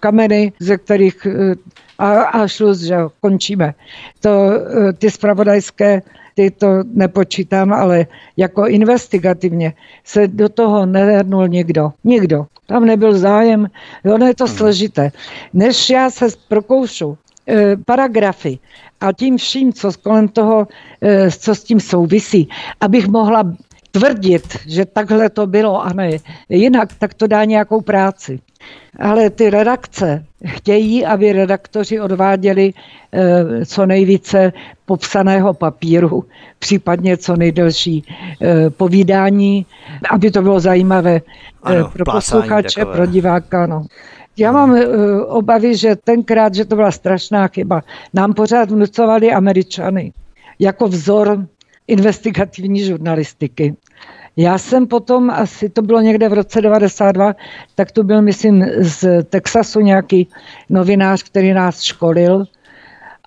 Speaker 2: kameny, ze kterých e, a, a šluz, že končíme. To, e, ty spravodajské ty to nepočítám, ale jako investigativně se do toho nehrnul nikdo. Nikdo. Tam nebyl zájem. Ono je to hmm. složité. Než já se prokoušu e, paragrafy a tím vším, co kolem toho, e, co s tím souvisí, abych mohla tvrdit, že takhle to bylo a ne jinak, tak to dá nějakou práci. Ale ty redakce chtějí, aby redaktoři odváděli e, co nejvíce popsaného papíru, případně co nejdelší e, povídání, aby to bylo zajímavé e, ano, pro posluchače, pro diváka. No. Já mám uh, obavy, že tenkrát, že to byla strašná chyba. Nám pořád vnucovali američany jako vzor investigativní žurnalistiky. Já jsem potom, asi to bylo někde v roce 92, tak to byl, myslím, z Texasu nějaký novinář, který nás školil.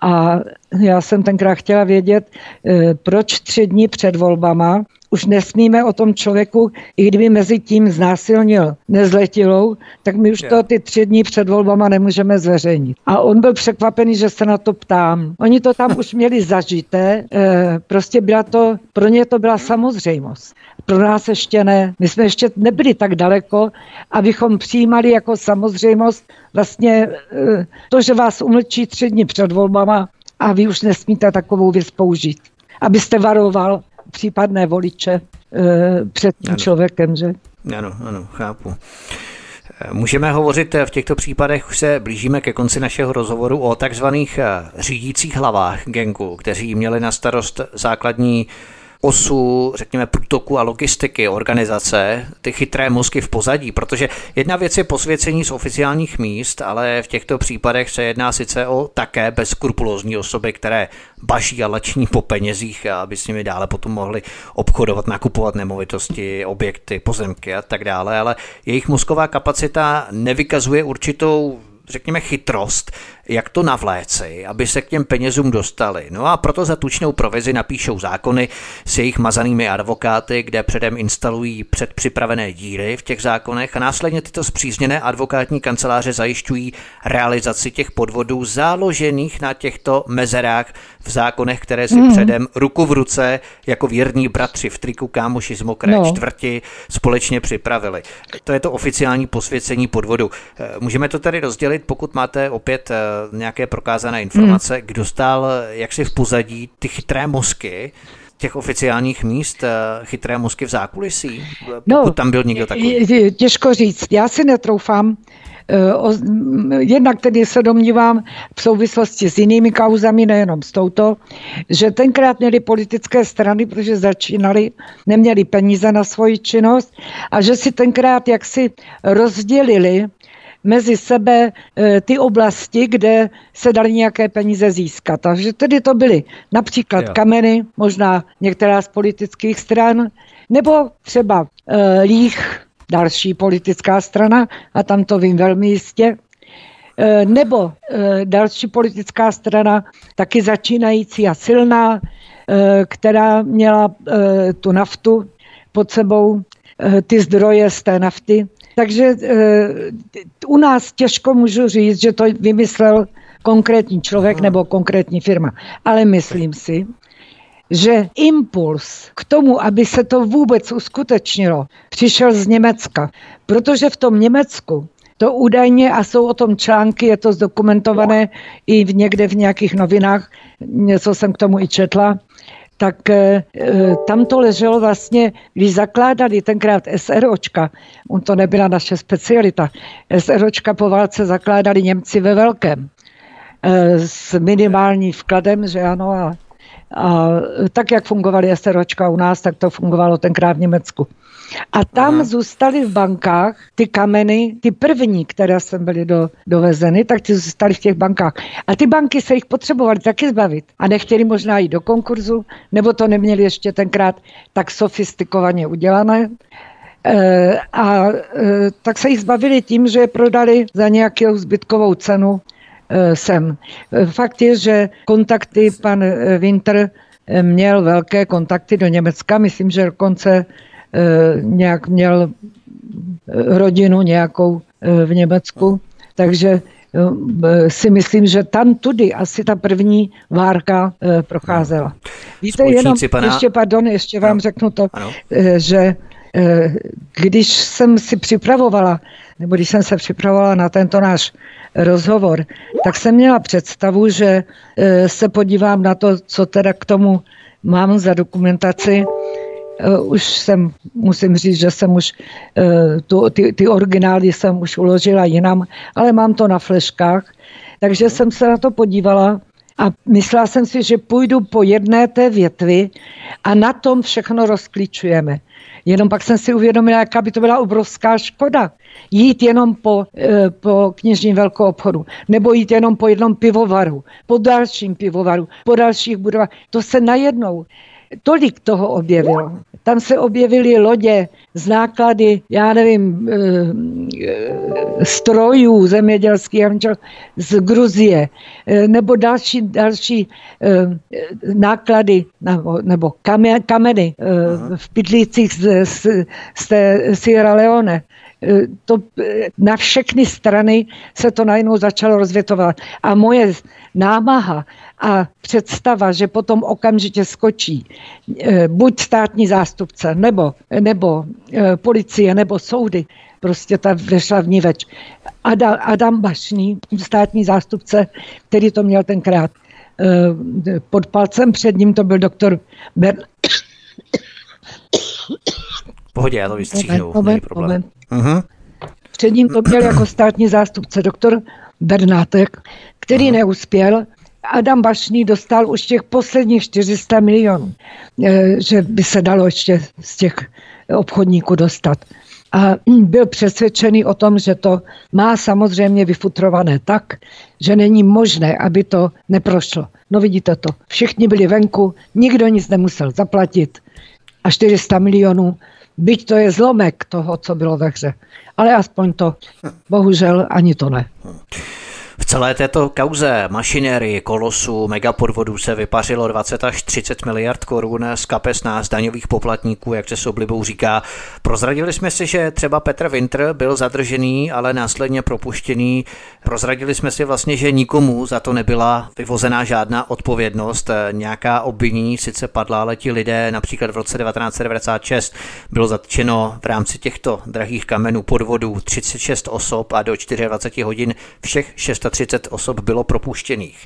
Speaker 2: A já jsem tenkrát chtěla vědět, eh, proč tři dny před volbama už nesmíme o tom člověku, i kdyby mezi tím znásilnil nezletilou, tak my už to ty tři dny před volbama nemůžeme zveřejnit. A on byl překvapený, že se na to ptám. Oni to tam už měli zažité, eh, prostě byla to, pro ně to byla samozřejmost. Pro nás ještě ne. My jsme ještě nebyli tak daleko, abychom přijímali jako samozřejmost vlastně eh, to, že vás umlčí tři dny před volbama a vy už nesmíte takovou věc použít. Abyste varoval případné voliče e, před tím ano. člověkem, že?
Speaker 1: Ano, ano, chápu. Můžeme hovořit v těchto případech, už se blížíme ke konci našeho rozhovoru o takzvaných řídících hlavách gengu, kteří měli na starost základní osu, řekněme, průtoku a logistiky organizace, ty chytré mozky v pozadí, protože jedna věc je posvěcení z oficiálních míst, ale v těchto případech se jedná sice o také bezskrupulózní osoby, které baží a lační po penězích, aby s nimi dále potom mohli obchodovat, nakupovat nemovitosti, objekty, pozemky a tak dále, ale jejich mozková kapacita nevykazuje určitou řekněme, chytrost, jak to navléci, aby se k těm penězům dostali. No a proto za tučnou provizi napíšou zákony s jejich mazanými advokáty, kde předem instalují předpřipravené díry v těch zákonech a následně tyto zpřízněné advokátní kanceláře zajišťují realizaci těch podvodů založených na těchto mezerách v zákonech, které si mm. předem ruku v ruce jako věrní bratři v triku kámoši z mokré no. čtvrti společně připravili. To je to oficiální posvěcení podvodu. Eh, můžeme to tady rozdělit, pokud máte opět eh, nějaké prokázané informace, hmm. kdo stál jaksi v pozadí ty chytré mozky, těch oficiálních míst, eh, chytré mozky v zákulisí? Pokud no, tam byl někdo takový.
Speaker 2: Těžko říct. Já si netroufám eh, jednak tedy se domnívám v souvislosti s jinými kauzami, nejenom s touto, že tenkrát měli politické strany, protože začínali, neměli peníze na svoji činnost a že si tenkrát jaksi rozdělili mezi sebe e, ty oblasti, kde se dali nějaké peníze získat. Takže tedy to byly například jo. kameny, možná některá z politických stran, nebo třeba e, líh, další politická strana, a tam to vím velmi jistě, e, nebo další politická strana, taky začínající a silná, která měla tu naftu pod sebou, ty zdroje z té nafty, takže eh, u nás těžko můžu říct, že to vymyslel konkrétní člověk Aha. nebo konkrétní firma. Ale myslím si, že impuls k tomu, aby se to vůbec uskutečnilo, přišel z Německa. Protože v tom Německu to údajně, a jsou o tom články, je to zdokumentované i v někde v nějakých novinách, něco jsem k tomu i četla, tak e, tam to leželo vlastně, když zakládali tenkrát SROčka, on to nebyla naše specialita, SROčka po válce zakládali Němci ve velkém e, s minimální vkladem, že ano, a, a tak, jak fungovaly SROčka u nás, tak to fungovalo tenkrát v Německu. A tam Aha. zůstaly v bankách ty kameny, ty první, které sem byly do, dovezeny, tak ty zůstaly v těch bankách. A ty banky se jich potřebovaly taky zbavit. A nechtěli možná jít do konkurzu, nebo to neměli ještě tenkrát tak sofistikovaně udělané. E, a e, tak se jich zbavili tím, že je prodali za nějakou zbytkovou cenu e, sem. Fakt je, že kontakty pan Winter měl velké kontakty do Německa, myslím, že dokonce nějak měl eh, rodinu nějakou eh, v Německu, takže si myslím, že tam tudy asi ta první várka procházela. Víte, jenom pana... ještě, pardon, ještě vám ano. řeknu to, ano. že když jsem si připravovala, nebo když jsem se připravovala na tento náš rozhovor, tak jsem měla představu, že se podívám na to, co teda k tomu mám za dokumentaci, už jsem, musím říct, že jsem už uh, tu, ty, ty originály jsem už uložila jinam, ale mám to na fleškách, takže jsem se na to podívala a myslela jsem si, že půjdu po jedné té větvi a na tom všechno rozklíčujeme. Jenom pak jsem si uvědomila, jaká by to byla obrovská škoda. Jít jenom po, e, po knižním velkou obchodu, nebo jít jenom po jednom pivovaru, po dalším pivovaru, po dalších budovách. To se najednou tolik toho objevilo. Tam se objevily lodě z náklady, já nevím, eh, eh, strojů zemědělských z Gruzie, eh, nebo další, další náklady nebo, nebo kameny v pytlících z, z, z té Sierra Leone. Eh, to, eh, na všechny strany se to najednou začalo rozvětovat. A moje námaha a představa, že potom okamžitě skočí eh, buď státní zástupce, nebo, nebo policie, nebo soudy, prostě ta vešla v ní več. Adam, Adam Bašný, státní zástupce, který to měl tenkrát pod palcem, před ním to byl doktor Ber...
Speaker 1: Pohodě, já to vystříhnu, moment, problém. Moment.
Speaker 2: Uh-huh. Před ním to měl jako státní zástupce doktor Bernátek, který uh-huh. neuspěl. Adam Bašný dostal už těch posledních 400 milionů, eh, že by se dalo ještě z těch obchodníků dostat. A byl přesvědčený o tom, že to má samozřejmě vyfutrované tak, že není možné, aby to neprošlo. No vidíte to, všichni byli venku, nikdo nic nemusel zaplatit a 400 milionů byť to je zlomek toho, co bylo ve hře. Ale aspoň to, bohužel, ani to ne.
Speaker 1: V celé této kauze mašinérii, kolosu, megapodvodů se vypařilo 20 až 30 miliard korun z kapes nás daňových poplatníků, jak se s oblibou říká. Prozradili jsme si, že třeba Petr Winter byl zadržený, ale následně propuštěný. Prozradili jsme si vlastně, že nikomu za to nebyla vyvozená žádná odpovědnost. Nějaká obvinění sice padla, ale ti lidé například v roce 1996 bylo zatčeno v rámci těchto drahých kamenů podvodů 36 osob a do 24 hodin všech 6 330 osob bylo propuštěných.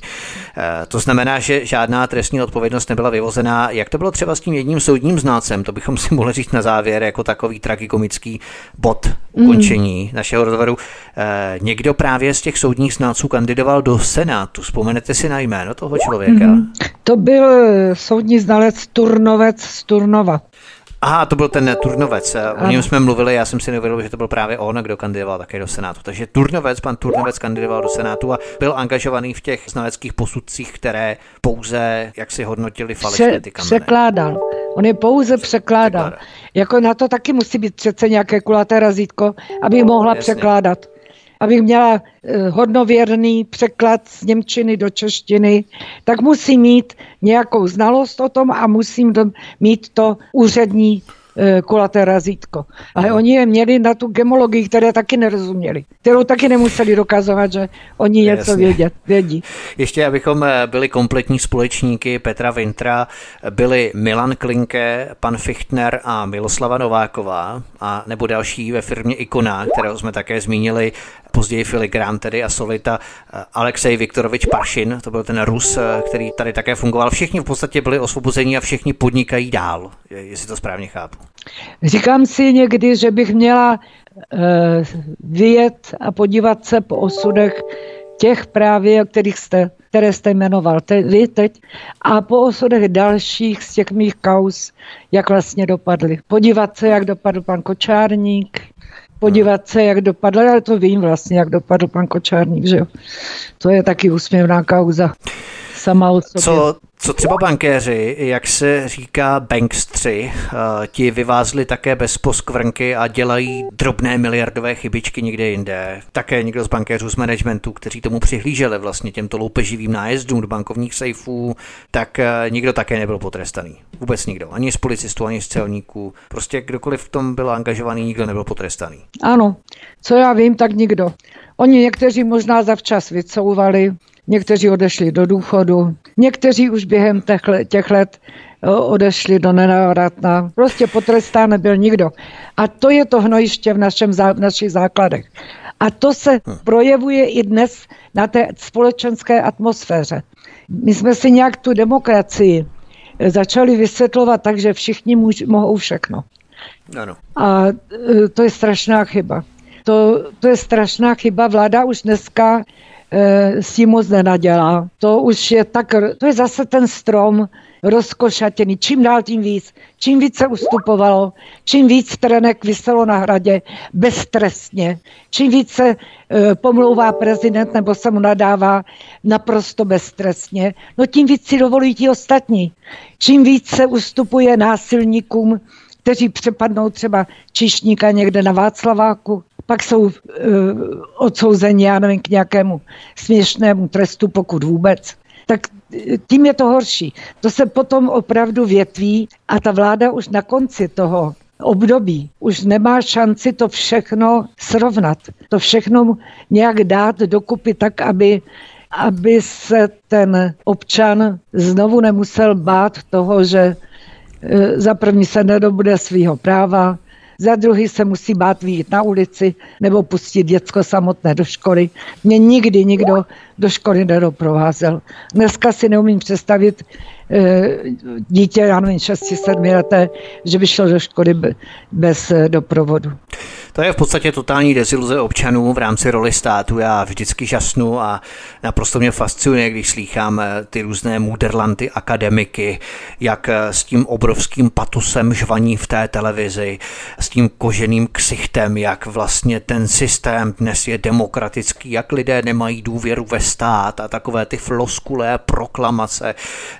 Speaker 1: Eh, to znamená, že žádná trestní odpovědnost nebyla vyvozená. Jak to bylo třeba s tím jedním soudním znácem? To bychom si mohli říct na závěr jako takový tragikomický bod ukončení mm. našeho rozhovoru. Eh, někdo právě z těch soudních znáců kandidoval do Senátu. Vzpomenete si na jméno toho člověka? Mm.
Speaker 2: To byl soudní znalec Turnovec z Turnova.
Speaker 1: Aha, to byl ten Turnovec. O něm jsme mluvili, já jsem si neuvědomil, že to byl právě on, kdo kandidoval také do Senátu. Takže Turnovec, pan Turnovec kandidoval do Senátu a byl angažovaný v těch znaleckých posudcích, které pouze, jak si hodnotili falešné ty kameny.
Speaker 2: Překládal. On je pouze překládal. překládal. Jako na to taky musí být přece nějaké kulaté razítko, aby mohla Jasně. překládat abych měla eh, hodnověrný překlad z Němčiny do češtiny, tak musím mít nějakou znalost o tom a musím mít to úřední Eh, kulaté razítko. Ale oni je měli na tu gemologii, které taky nerozuměli, kterou taky nemuseli dokazovat, že oni něco vědět, vědí.
Speaker 1: Ještě, abychom eh, byli kompletní společníky Petra Vintra, byli Milan Klinke, pan Fichtner a Miloslava Nováková, a nebo další ve firmě Ikona, kterého jsme také zmínili, později Filigrán tedy a Solita, eh, Alexej Viktorovič Paršin, to byl ten Rus, který tady také fungoval. Všichni v podstatě byli osvobozeni a všichni podnikají dál, jestli to správně chápu.
Speaker 2: Říkám si někdy, že bych měla uh, vyjet a podívat se po osudech těch právě, kterých jste, které jste jmenoval te, vy teď, a po osudech dalších z těch mých kaus, jak vlastně dopadly. Podívat se, jak dopadl pan Kočárník, podívat se, jak dopadl, ale to vím vlastně, jak dopadl pan Kočárník, že jo. To je taky úsměvná kauza sama od sobě.
Speaker 1: Co, co třeba bankéři, jak se říká bankstři, eh, ti vyvázli také bez poskvrnky a dělají drobné miliardové chybičky někde jinde. Také někdo z bankéřů z managementu, kteří tomu přihlíželi vlastně těmto loupeživým nájezdům do bankovních sejfů, tak eh, nikdo také nebyl potrestaný. Vůbec nikdo. Ani z policistů, ani z celníků. Prostě kdokoliv v tom byl angažovaný, nikdo nebyl potrestaný.
Speaker 2: Ano, co já vím, tak nikdo. Oni někteří možná zavčas vycouvali, někteří odešli do důchodu, někteří už během těch let odešli do nenávratna. Prostě potrestán nebyl nikdo. A to je to hnojiště v, našem, v našich základech. A to se hm. projevuje i dnes na té společenské atmosféře. My jsme si nějak tu demokracii začali vysvětlovat tak, že všichni muž, mohou všechno. Ano. A e, to je strašná chyba. To, to je strašná chyba. Vláda už dneska s tím moc nenadělá. To už je tak, to je zase ten strom rozkošatěný, čím dál tím víc. Čím víc se ustupovalo, čím víc trenek vyselo na hradě beztrestně, čím víc se e, pomlouvá prezident nebo se mu nadává naprosto beztrestně, no tím víc si dovolují ti ostatní. Čím víc se ustupuje násilníkům, kteří přepadnou třeba čišníka někde na Václaváku, pak jsou uh, odsouzeni, já nevím, k nějakému směšnému trestu, pokud vůbec. Tak tím je to horší. To se potom opravdu větví a ta vláda už na konci toho období už nemá šanci to všechno srovnat. To všechno nějak dát dokupy tak, aby aby se ten občan znovu nemusel bát toho, že e, za první se nedobude svého práva, za druhý se musí bát výjít na ulici nebo pustit děcko samotné do školy. Mě nikdy nikdo do školy nedoprovázel. Dneska si neumím představit e, dítě, já nevím, 6-7 leté, že by šlo do školy bez e, doprovodu.
Speaker 1: To je v podstatě totální deziluze občanů v rámci roli státu. Já vždycky žasnu a naprosto mě fascinuje, když slýchám eh, ty různé muderlanty akademiky, jak eh, s tím obrovským patusem žvaní v té televizi, s tím koženým ksichtem, jak vlastně ten systém dnes je demokratický, jak lidé nemají důvěru ve stát a takové ty floskulé proklamace.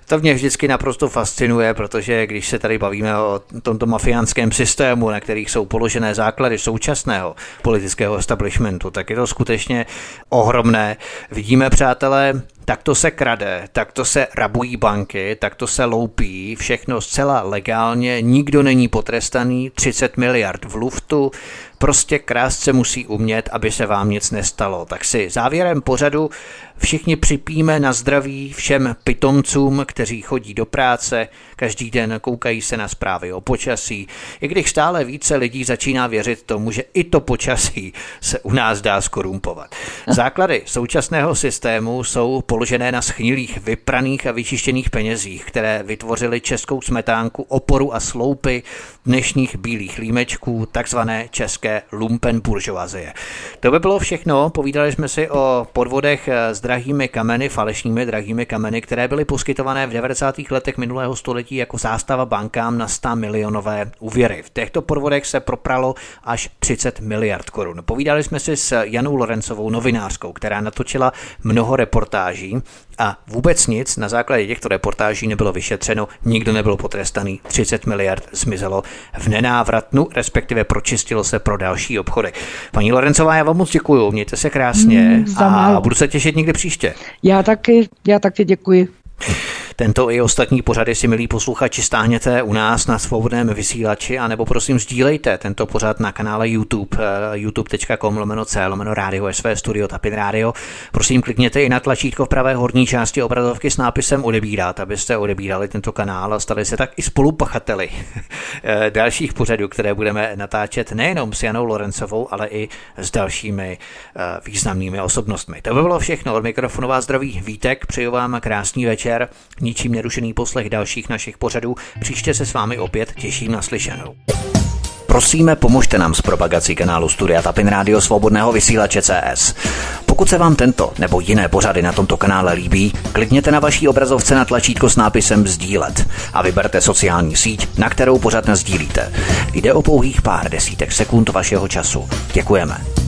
Speaker 1: To mě vždycky naprosto fascinuje, protože když se tady bavíme o tomto mafiánském systému, na kterých jsou položené základy současnosti, současného politického establishmentu, tak je to skutečně ohromné. Vidíme, přátelé, tak to se krade, tak to se rabují banky, tak to se loupí, všechno zcela legálně, nikdo není potrestaný, 30 miliard v luftu, prostě krásce musí umět, aby se vám nic nestalo. Tak si závěrem pořadu všichni připíme na zdraví všem pitomcům, kteří chodí do práce, každý den koukají se na zprávy o počasí, i když stále více lidí začíná věřit tomu, že i to počasí se u nás dá skorumpovat. Základy současného systému jsou položené na schnilých, vypraných a vyčištěných penězích, které vytvořily českou smetánku, oporu a sloupy dnešních bílých límečků, takzvané české lumpen buržoazie. To by bylo všechno. Povídali jsme si o podvodech s drahými kameny, falešnými drahými kameny, které byly poskytované v 90. letech minulého století jako zástava bankám na 100 milionové úvěry. V těchto podvodech se propralo až 30 miliard korun. Povídali jsme si s Janou Lorencovou, novinářskou, která natočila mnoho reportáží a vůbec nic na základě těchto reportáží nebylo vyšetřeno, nikdo nebyl potrestaný, 30 miliard zmizelo v nenávratnu, respektive pročistilo se pro další obchody. Paní Lorencová, já vám moc děkuju, mějte se krásně mm, a budu se těšit někdy příště.
Speaker 2: Já taky, já taky děkuji.
Speaker 1: Tento i ostatní pořady si, milí posluchači, stáhněte u nás na svobodném vysílači, anebo prosím sdílejte tento pořad na kanále YouTube, eh, youtube.com lomeno C, lomeno rádio SV Studio Tapin Radio. Prosím, klikněte i na tlačítko v pravé horní části obrazovky s nápisem odebírat, abyste odebírali tento kanál a stali se tak i spolupachateli eh, dalších pořadů, které budeme natáčet nejenom s Janou Lorencovou, ale i s dalšími eh, významnými osobnostmi. To by bylo všechno od mikrofonu vás zdraví Vítek, přeju vám krásný večer ničím nerušený poslech dalších našich pořadů. Příště se s vámi opět těším na slyšenou. Prosíme, pomožte nám s propagací kanálu Studia Tapin Rádio Svobodného vysílače CS. Pokud se vám tento nebo jiné pořady na tomto kanále líbí, klikněte na vaší obrazovce na tlačítko s nápisem Sdílet a vyberte sociální síť, na kterou pořad sdílíte. Jde o pouhých pár desítek sekund vašeho času. Děkujeme.